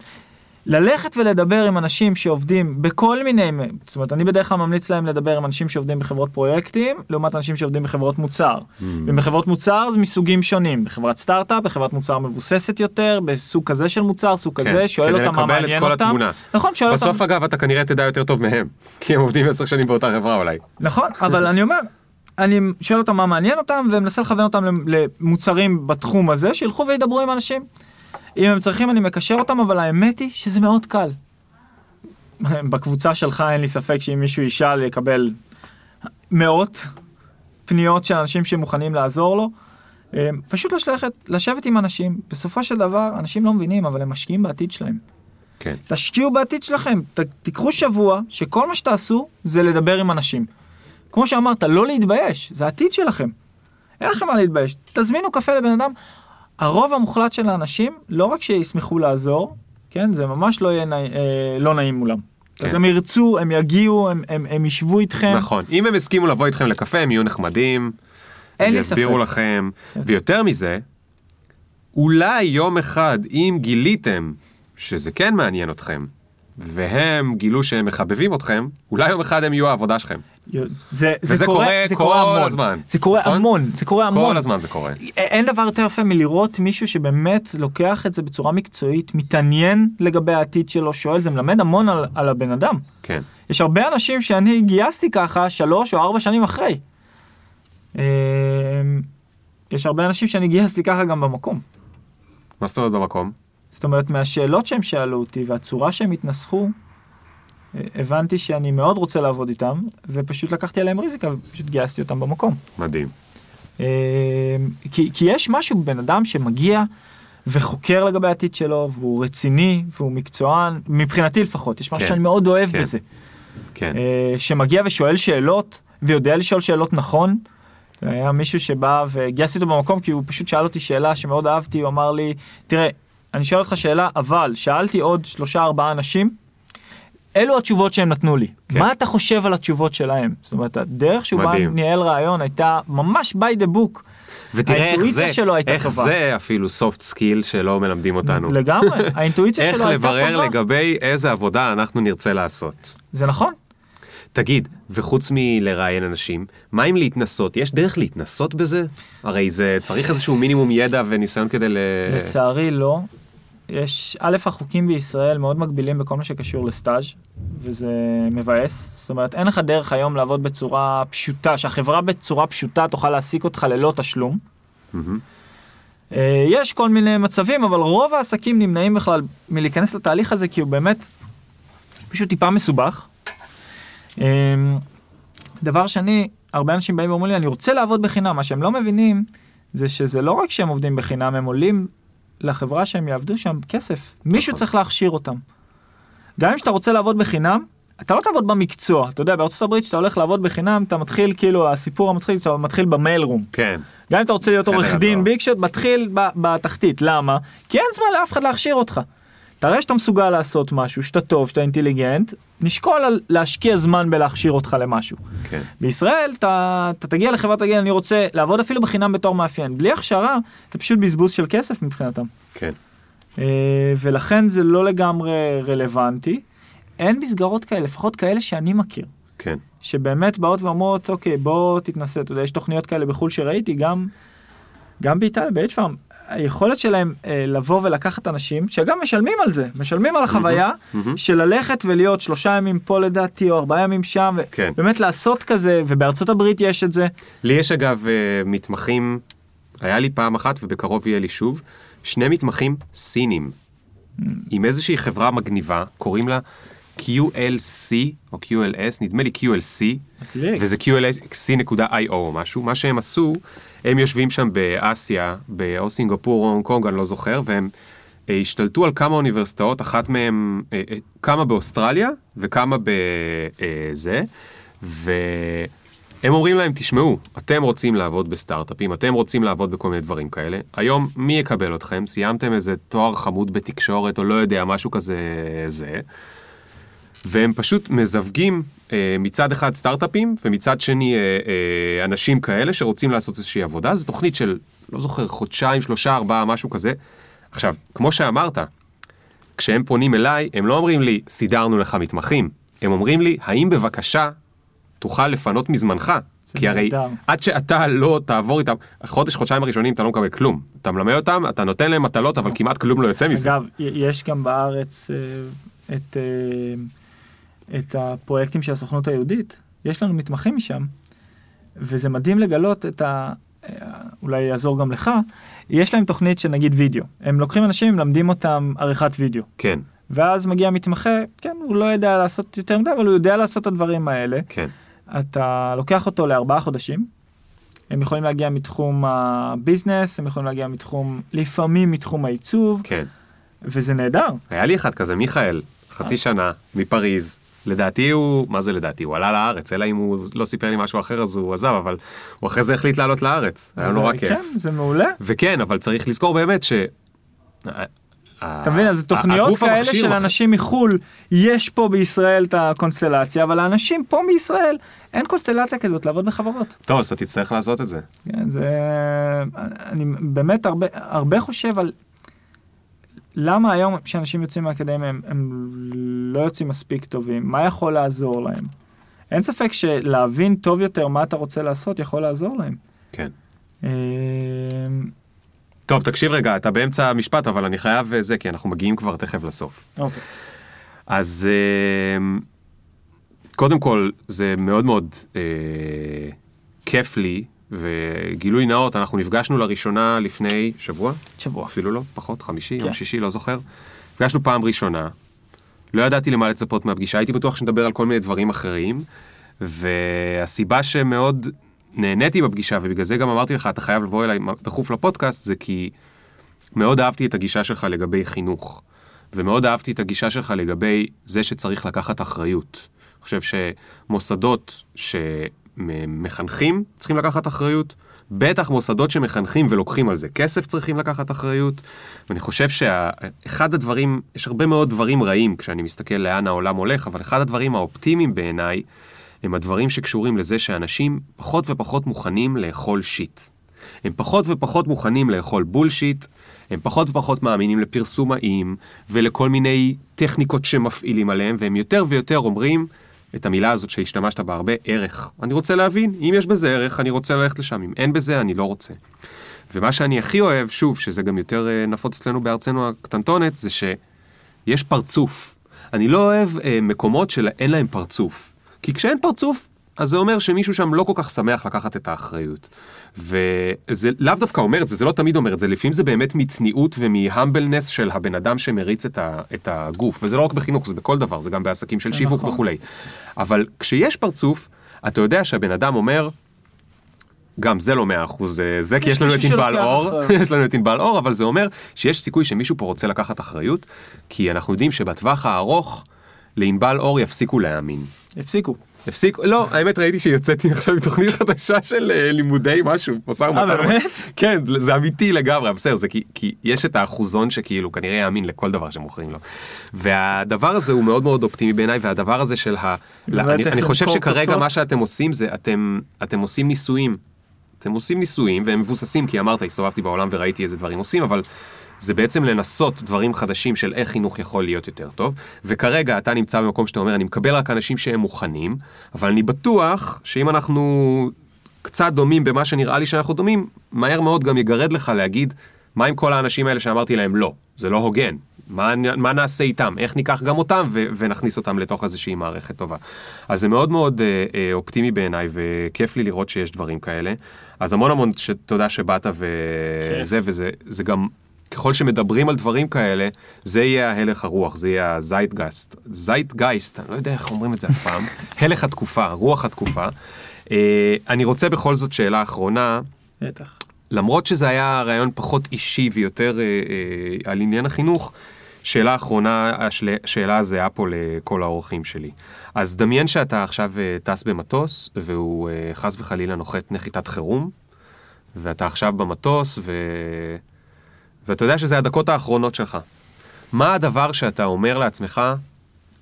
ללכת ולדבר עם אנשים שעובדים בכל מיני, זאת אומרת, אני בדרך כלל ממליץ להם לדבר עם אנשים שעובדים בחברות פרויקטים, לעומת אנשים שעובדים בחברות מוצר. ובחברות מוצר זה מסוגים שונים, בחברת סטארט-אפ, בחברת מוצר מבוססת יותר, בסוג כזה של מוצר, סוג כן, כזה, שואל אותם מה מעניין אותם. התמונה. נכון, שואל אותם. בסוף אגב אתה כנראה תדע יותר טוב מהם, כי הם עובדים עשר שנים באותה חברה אולי. נכון, אבל אני אומר, אני שואל אותם מה מעניין אותם ומנסה לכוון אותם למוצרים בתחום הזה, שילכו וידברו עם אנשים. אם הם צריכים אני מקשר אותם, אבל האמת היא שזה מאוד קל. בקבוצה שלך אין לי ספק שאם מישהו ישאל יקבל מאות פניות של אנשים שמוכנים לעזור לו. אה, פשוט לשלחת, לשבת עם אנשים, בסופו של דבר אנשים לא מבינים אבל הם משקיעים בעתיד שלהם. כן. תשקיעו בעתיד שלכם, ת, תיקחו שבוע שכל מה שתעשו זה לדבר עם אנשים. כמו שאמרת, לא להתבייש, זה העתיד שלכם. אין לכם מה להתבייש. תזמינו קפה לבן אדם. הרוב המוחלט של האנשים, לא רק שישמחו לעזור, כן, זה ממש לא יהיה נע... אה, לא נעים מולם. כן. הם ירצו, הם יגיעו, הם, הם, הם ישבו איתכם. נכון. אם הם הסכימו לבוא איתכם לקפה, הם יהיו נחמדים. הם יסבירו ספק. לכם. ויותר מזה, אולי יום אחד, אם גיליתם שזה כן מעניין אתכם, והם גילו שהם מחבבים אתכם, אולי יום אחד הם יהיו העבודה שלכם. זה, זה, וזה קורה, קורה זה כל קורה המון. הזמן, זה קורה נכון? המון, זה קורה המון. כל הזמן זה קורה. אין דבר יותר יפה מלראות מישהו שבאמת לוקח את זה בצורה מקצועית, מתעניין לגבי העתיד שלו, שואל, זה מלמד המון על, על הבן אדם. כן. יש הרבה אנשים שאני גייסתי ככה שלוש או ארבע שנים אחרי. אה, יש הרבה אנשים שאני גייסתי ככה גם במקום. מה זאת אומרת במקום? זאת אומרת, מהשאלות שהם שאלו אותי והצורה שהם התנסחו, הבנתי שאני מאוד רוצה לעבוד איתם, ופשוט לקחתי עליהם ריזיקה ופשוט גייסתי אותם במקום. מדהים. אה, כי, כי יש משהו בבן אדם שמגיע וחוקר לגבי העתיד שלו, והוא רציני, והוא מקצוען, מבחינתי לפחות, יש משהו כן, שאני מאוד אוהב כן. בזה. כן. אה, שמגיע ושואל שאלות, ויודע לשאול שאלות נכון. היה מישהו שבא וגייסתי אותו במקום כי הוא פשוט שאל אותי שאלה שמאוד אהבתי, הוא אמר לי, תראה, אני שואל אותך שאלה, אבל שאלתי עוד שלושה ארבעה אנשים, אלו התשובות שהם נתנו לי. כן. מה אתה חושב על התשובות שלהם? זאת אומרת, הדרך שהוא בא מדהים. ניהל רעיון הייתה ממש by the book. ותראה איך זה, שלו הייתה איך טובה. זה אפילו soft skill שלא מלמדים אותנו. לגמרי, האינטואיציה איך שלו הייתה טובה. לברר לגבי איזה עבודה אנחנו נרצה לעשות. זה נכון. תגיד, וחוץ מלראיין אנשים, מה עם להתנסות? יש דרך להתנסות בזה? הרי זה צריך איזשהו מינימום ידע וניסיון כדי ל... לצערי לא. יש, א', החוקים בישראל מאוד מגבילים בכל מה שקשור לסטאז' וזה מבאס. זאת אומרת, אין לך דרך היום לעבוד בצורה פשוטה, שהחברה בצורה פשוטה תוכל להעסיק אותך ללא תשלום. אה, יש כל מיני מצבים, אבל רוב העסקים נמנעים בכלל מלהיכנס לתהליך הזה, כי הוא באמת פשוט טיפה מסובך. אה, דבר שני, הרבה אנשים באים ואומרים לי, אני רוצה לעבוד בחינם, מה שהם לא מבינים זה שזה לא רק שהם עובדים בחינם, הם עולים לחברה שהם יעבדו שם כסף. מישהו נכון. צריך להכשיר אותם. גם אם שאתה רוצה לעבוד בחינם, אתה לא תעבוד במקצוע. אתה יודע, בארצות הברית כשאתה הולך לעבוד בחינם, אתה מתחיל כאילו, הסיפור המצחיק, אתה מתחיל במייל רום. כן, גם אם אתה רוצה להיות חדר עורך דין. ביג שוט, מתחיל בתחתית. למה? כי אין זמן לאף אחד להכשיר אותך. תראה שאתה מסוגל לעשות משהו, שאתה טוב, שאתה אינטליגנט, נשקול על להשקיע זמן בלהכשיר אותך למשהו. כן. בישראל אתה, אתה תגיע לחברת תגיד אני רוצה לעבוד אפילו בחינם בתור מאפיין, בלי הכשרה זה פשוט בזבוז של כסף מבחינתם. כן. אה, ולכן זה לא לגמרי רלוונטי. אין מסגרות כאלה, לפחות כאלה שאני מכיר, כן. שבאמת באות ואומרות אוקיי בוא תתנסה, אתה יודע יש תוכניות כאלה בחו"ל שראיתי גם, גם באיטליה, ב-H-Farm, היכולת שלהם אה, לבוא ולקחת אנשים שגם משלמים על זה, משלמים על החוויה מהמם. של ללכת ולהיות שלושה ימים פה לדעתי או ארבעה ימים שם, כן. ובאמת לעשות כזה, ובארצות הברית יש את זה. לי יש אגב אה, מתמחים, היה לי פעם אחת ובקרוב יהיה לי שוב, שני מתמחים סינים, עם איזושהי חברה מגניבה, קוראים לה QLC או QLS, נדמה לי QLC. וזה QLC.io או משהו, מה שהם עשו, הם יושבים שם באסיה, או סינגפור או הונג קונג, אני לא זוכר, והם אה, השתלטו על כמה אוניברסיטאות, אחת מהן, אה, אה, כמה באוסטרליה וכמה בזה, והם אומרים להם, תשמעו, אתם רוצים לעבוד בסטארט-אפים, אתם רוצים לעבוד בכל מיני דברים כאלה, היום מי יקבל אתכם? סיימתם איזה תואר חמוד בתקשורת או לא יודע, משהו כזה, זה. והם פשוט מזווגים מצד אחד סטארט-אפים ומצד שני אה, אה, אנשים כאלה שרוצים לעשות איזושהי עבודה. זו תוכנית של, לא זוכר, חודשיים, שלושה, ארבעה, משהו כזה. עכשיו, כמו שאמרת, כשהם פונים אליי, הם לא אומרים לי, סידרנו לך מתמחים. הם אומרים לי, האם בבקשה תוכל לפנות מזמנך? כי הרי. עד שאתה לא תעבור איתם, החודש, חודשיים הראשונים אתה לא מקבל כלום. אתה מלמד אותם, אתה נותן להם מטלות, אבל כמעט כלום לא יוצא מזה. אגב, יש גם בארץ אה, את, אה, את הפרויקטים של הסוכנות היהודית, יש לנו מתמחים משם, וזה מדהים לגלות את ה... אה, אולי יעזור גם לך, יש להם תוכנית של נגיד וידאו, הם לוקחים אנשים, מלמדים אותם עריכת וידאו, כן, ואז מגיע מתמחה, כן, הוא לא יודע לעשות יותר מדי, אבל הוא יודע לעשות את הדברים האלה, כן, אתה לוקח אותו לארבעה חודשים, הם יכולים להגיע מתחום הביזנס, הם יכולים להגיע מתחום, לפעמים מתחום העיצוב, כן. וזה נהדר. היה לי אחד כזה, מיכאל, חצי שנה, מפריז. לדעתי הוא, מה זה לדעתי? הוא עלה לארץ, אלא אם הוא לא סיפר לי משהו אחר אז הוא עזב, אבל הוא אחרי זה החליט לעלות לארץ. היה נורא כיף. כן, זה מעולה. וכן, אבל צריך לזכור באמת ש... אתה מבין, אז תוכניות כאלה של אנשים מחו"ל, יש פה בישראל את הקונסטלציה, אבל האנשים פה בישראל, אין קונסטלציה כזאת לעבוד בחברות. טוב, אז אתה תצטרך לעשות את זה. כן, זה... אני באמת הרבה, הרבה חושב על למה היום כשאנשים יוצאים מהאקדמיה הם, הם לא יוצאים מספיק טובים, מה יכול לעזור להם? אין ספק שלהבין טוב יותר מה אתה רוצה לעשות יכול לעזור להם. כן. אה, טוב, תקשיב רגע, אתה באמצע המשפט, אבל אני חייב אה, זה, כי אנחנו מגיעים כבר תכף לסוף. אוקיי. אז אה, קודם כל, זה מאוד מאוד אה, כיף לי, וגילוי נאות, אנחנו נפגשנו לראשונה לפני שבוע, שבוע. אפילו לא, פחות, חמישי, כן. יום שישי, לא זוכר. נפגשנו פעם ראשונה, לא ידעתי למה לצפות מהפגישה, הייתי בטוח שנדבר על כל מיני דברים אחרים, והסיבה שמאוד נהניתי בפגישה, ובגלל זה גם אמרתי לך, אתה חייב לבוא אליי דחוף לפודקאסט, זה כי מאוד אהבתי את הגישה שלך לגבי חינוך, ומאוד אהבתי את הגישה שלך לגבי זה שצריך לקחת אחריות. אני חושב שמוסדות שמחנכים צריכים לקחת אחריות, בטח מוסדות שמחנכים ולוקחים על זה כסף צריכים לקחת אחריות, ואני חושב שאחד הדברים, יש הרבה מאוד דברים רעים כשאני מסתכל לאן העולם הולך, אבל אחד הדברים האופטימיים בעיניי, הם הדברים שקשורים לזה שאנשים פחות ופחות מוכנים לאכול שיט. הם פחות ופחות מוכנים לאכול בולשיט, הם פחות ופחות מאמינים לפרסומאים ולכל מיני טכניקות שמפעילים עליהם, והם יותר ויותר אומרים את המילה הזאת שהשתמשת בה הרבה, ערך. אני רוצה להבין, אם יש בזה ערך, אני רוצה ללכת לשם, אם אין בזה, אני לא רוצה. ומה שאני הכי אוהב, שוב, שזה גם יותר אה, נפוץ אצלנו בארצנו הקטנטונת, זה שיש פרצוף. אני לא אוהב אה, מקומות שאין להם פרצוף. כי כשאין פרצוף, אז זה אומר שמישהו שם לא כל כך שמח לקחת את האחריות. וזה לאו דווקא אומר את זה, זה לא תמיד אומר את זה, לפעמים זה באמת מצניעות ומהמבלנס של הבן אדם שמריץ את, ה, את הגוף, וזה לא רק בחינוך, זה בכל דבר, זה גם בעסקים של זה שיווק נכון. וכולי. אבל כשיש פרצוף, אתה יודע שהבן אדם אומר, גם זה לא מאה אחוז אה, זה, כי יש לנו את ענבל אור. יש לנו את ענבל אור, אבל זה אומר שיש סיכוי שמישהו פה רוצה לקחת אחריות, כי אנחנו יודעים שבטווח הארוך, לענבל אור יפסיקו להאמין. הפסיקו. הפסיק, לא, האמת ראיתי שיוצאתי עכשיו עם תוכנית חדשה של אה, לימודי משהו, משא ומתן. באמת? כן, זה אמיתי לגמרי, בסדר, זה כי, כי יש את האחוזון שכאילו כנראה יאמין לכל דבר שמוכרים לו. והדבר הזה הוא מאוד מאוד אופטימי בעיניי, והדבר הזה של ה... אני, איך אני חושב שכרגע? מה שאתם עושים זה אתם, אתם עושים ניסויים. אתם עושים ניסויים והם מבוססים, כי אמרת, הסתובבתי בעולם וראיתי איזה דברים עושים, אבל זה בעצם לנסות דברים חדשים של איך חינוך יכול להיות יותר טוב. וכרגע אתה נמצא במקום שאתה אומר, אני מקבל רק אנשים שהם מוכנים, אבל אני בטוח שאם אנחנו קצת דומים במה שנראה לי שאנחנו דומים, מהר מאוד גם יגרד לך להגיד, מה עם כל האנשים האלה שאמרתי להם לא, זה לא הוגן. מה, מה נעשה איתם? איך ניקח גם אותם ו- ונכניס אותם לתוך איזושהי מערכת טובה. אז זה מאוד מאוד אה, אה, אופטימי בעיניי וכיף לי לראות שיש דברים כאלה. אז המון המון ש- תודה שבאת וזה, וזה זה גם, ככל שמדברים על דברים כאלה, זה יהיה ההלך הרוח, זה יהיה הזייטגייסט. זייטגייסט, אני לא יודע איך אומרים את זה אף פעם. הלך התקופה, רוח התקופה. אה, אני רוצה בכל זאת שאלה אחרונה. בטח. למרות שזה היה רעיון פחות אישי ויותר אה, אה, על עניין החינוך, שאלה אחרונה, השל... שאלה הזהה פה לכל האורחים שלי. אז דמיין שאתה עכשיו טס במטוס, והוא חס וחלילה נוחת נחיתת חירום, ואתה עכשיו במטוס, ו... ואתה יודע שזה הדקות האחרונות שלך. מה הדבר שאתה אומר לעצמך,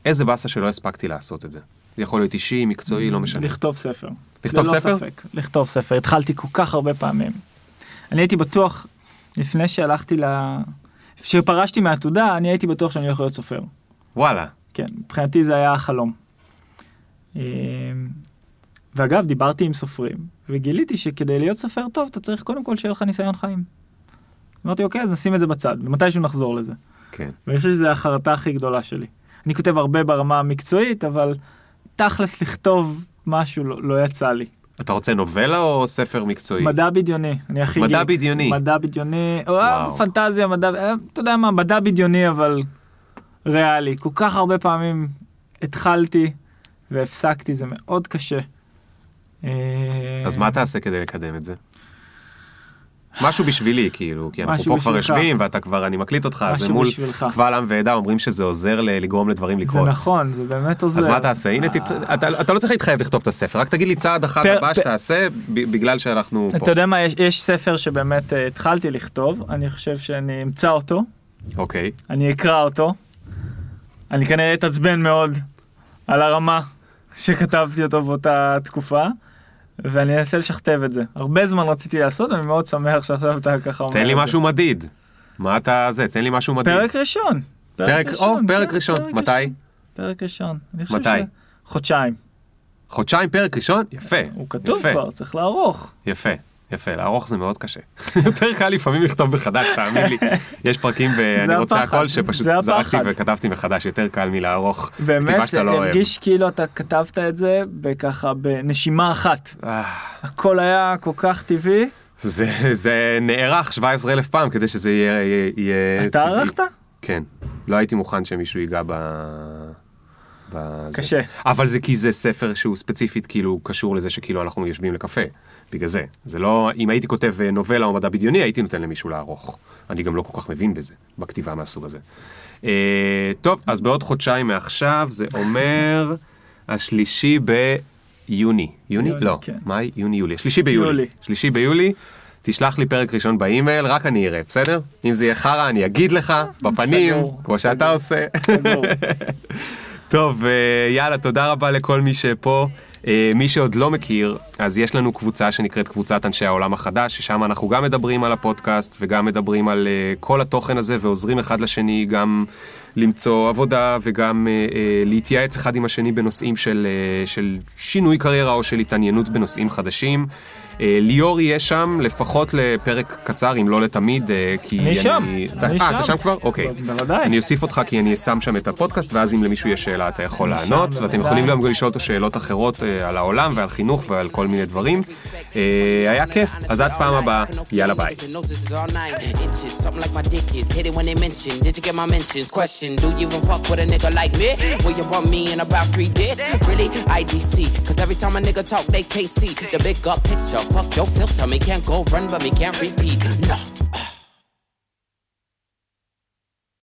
איזה באסה שלא הספקתי לעשות את זה? זה יכול להיות אישי, מקצועי, לא משנה. לכתוב ספר. לכתוב ללא ספר? ספק, לכתוב ספר. התחלתי כל כך הרבה פעמים. אני הייתי בטוח, לפני שהלכתי ל... כשפרשתי מהעתודה, אני הייתי בטוח שאני הולך להיות סופר. וואלה. כן, מבחינתי זה היה החלום. אה, ואגב, דיברתי עם סופרים, וגיליתי שכדי להיות סופר טוב, אתה צריך קודם כל שיהיה לך ניסיון חיים. אמרתי, אוקיי, אז נשים את זה בצד, ומתישהו נחזור לזה. כן. ואני חושב שזו החרטה הכי גדולה שלי. אני כותב הרבה ברמה המקצועית, אבל תכלס לכתוב משהו לא, לא יצא לי. אתה רוצה נובלה או ספר מקצועי? מדע בדיוני, אני הכי מדע גיק. בדיוני. מדע בדיוני, או, וואו. פנטזיה, מדע, אה, אתה יודע מה, מדע בדיוני אבל ריאלי. כל כך הרבה פעמים התחלתי והפסקתי, זה מאוד קשה. אה, אז מה תעשה כדי לקדם את זה? משהו בשבילי, כאילו, כי אנחנו פה כבר בשבילך. יושבים ואתה כבר, אני מקליט אותך, אז זה מול בשבילך. קבל עם ועדה, אומרים שזה עוזר לגרום לדברים זה לקרות. נכון, זה באמת עוזר. אז מה תעשה? הנה, אה, תת- אתה אתה לא צריך להתחייב לכתוב את הספר, רק תגיד לי צעד אחד פר- הבא שתעשה, בגלל שאנחנו פה. אתה יודע מה, יש, יש ספר שבאמת אה, התחלתי לכתוב, אני חושב שאני אמצא אותו, אוקיי. אני אקרא אותו, אני כנראה אתעצבן מאוד על הרמה שכתבתי אותו באותה תקופה, ואני אנסה לשכתב את זה. הרבה זמן רציתי לעשות, אני מאוד שמח שעכשיו אתה ככה אומר תן לי. משהו מדיד. מה אתה זה? תן לי משהו מדיד. פרק ראשון. פרק, או, פרק כן, ראשון. מתי? פרק ראשון. מתי? חודשיים. חודשיים פרק ראשון? יפה. הוא כתוב. כבר, צריך לערוך. יפה, יפה, לערוך זה מאוד קשה. יותר קל לפעמים לכתוב מחדש, תאמין לי. יש פרקים ואני רוצה הכל שפשוט זרקתי. וכתבתי מחדש, יותר קל מלערוך. כתיבה באמת, שאתה לא אוהב. הרגיש כאילו אתה כתבת את זה בככה בנשימה אחת. אה, הכל היה כל כך טבעי. זה, זה נערך 17 אלף פעם כדי שזה. יהיה, יהיה אתה טבעי. ערכת? כן. לא הייתי מוכן שמישהו ייגע ב... בזה. קשה. אבל זה כי זה ספר שהוא ספציפית כאילו קשור לזה שכאילו אנחנו יושבים לקפה. בגלל זה. זה לא... אם הייתי כותב אה, נובלה או מדע בדיוני, הייתי נותן למישהו לערוך. אני גם לא כל כך מבין בזה, בכתיבה מהסוג הזה. אה, טוב, אז בעוד חודשיים מעכשיו, זה אומר השלישי ביוני. יוני? לא. כן. מאי? יוני, יולי. השלישי ביולי. יולי. שלישי ביולי. תשלח לי פרק ראשון באימייל, רק אני אראה, בסדר? אם זה יהיה חרא, אני אגיד לך, בפנים, סגור, כמו שאתה סגור. עושה. סגור. טוב, אה, יאללה, תודה רבה לכל מי שפה. אה, מי שעוד לא מכיר, אז יש לנו קבוצה שנקראת קבוצת אנשי העולם החדש, ששם אנחנו גם מדברים על הפודקאסט וגם מדברים על אה, כל התוכן הזה ועוזרים אחד לשני גם למצוא עבודה וגם אה, להתייעץ אחד עם השני בנושאים של, של שינוי קריירה או של התעניינות בנושאים חדשים. אה, ליאור יהיה שם לפחות לפרק קצר, אם לא לתמיד, אה, כי אני שם, אתה- אני אה, אתה שם. שם כבר? אוקיי. בוודאי. אני אוסיף אותך כי אני שם שם את הפודקאסט, ואז אם למישהו יש שאלה אתה יכול אני שם, לענות, ואתם. יכולים גם לשאול אותו שאלות אחרות אה, על העולם ועל חינוך ועל כל מיני דברים. אה, היה כיף, אז עד פעם הבאה, יאללה ביי. Really? IDC. Cause every time a nigga talk, they KC. The big up picture. Fuck your filter. Me can't go run, but me can't repeat. No.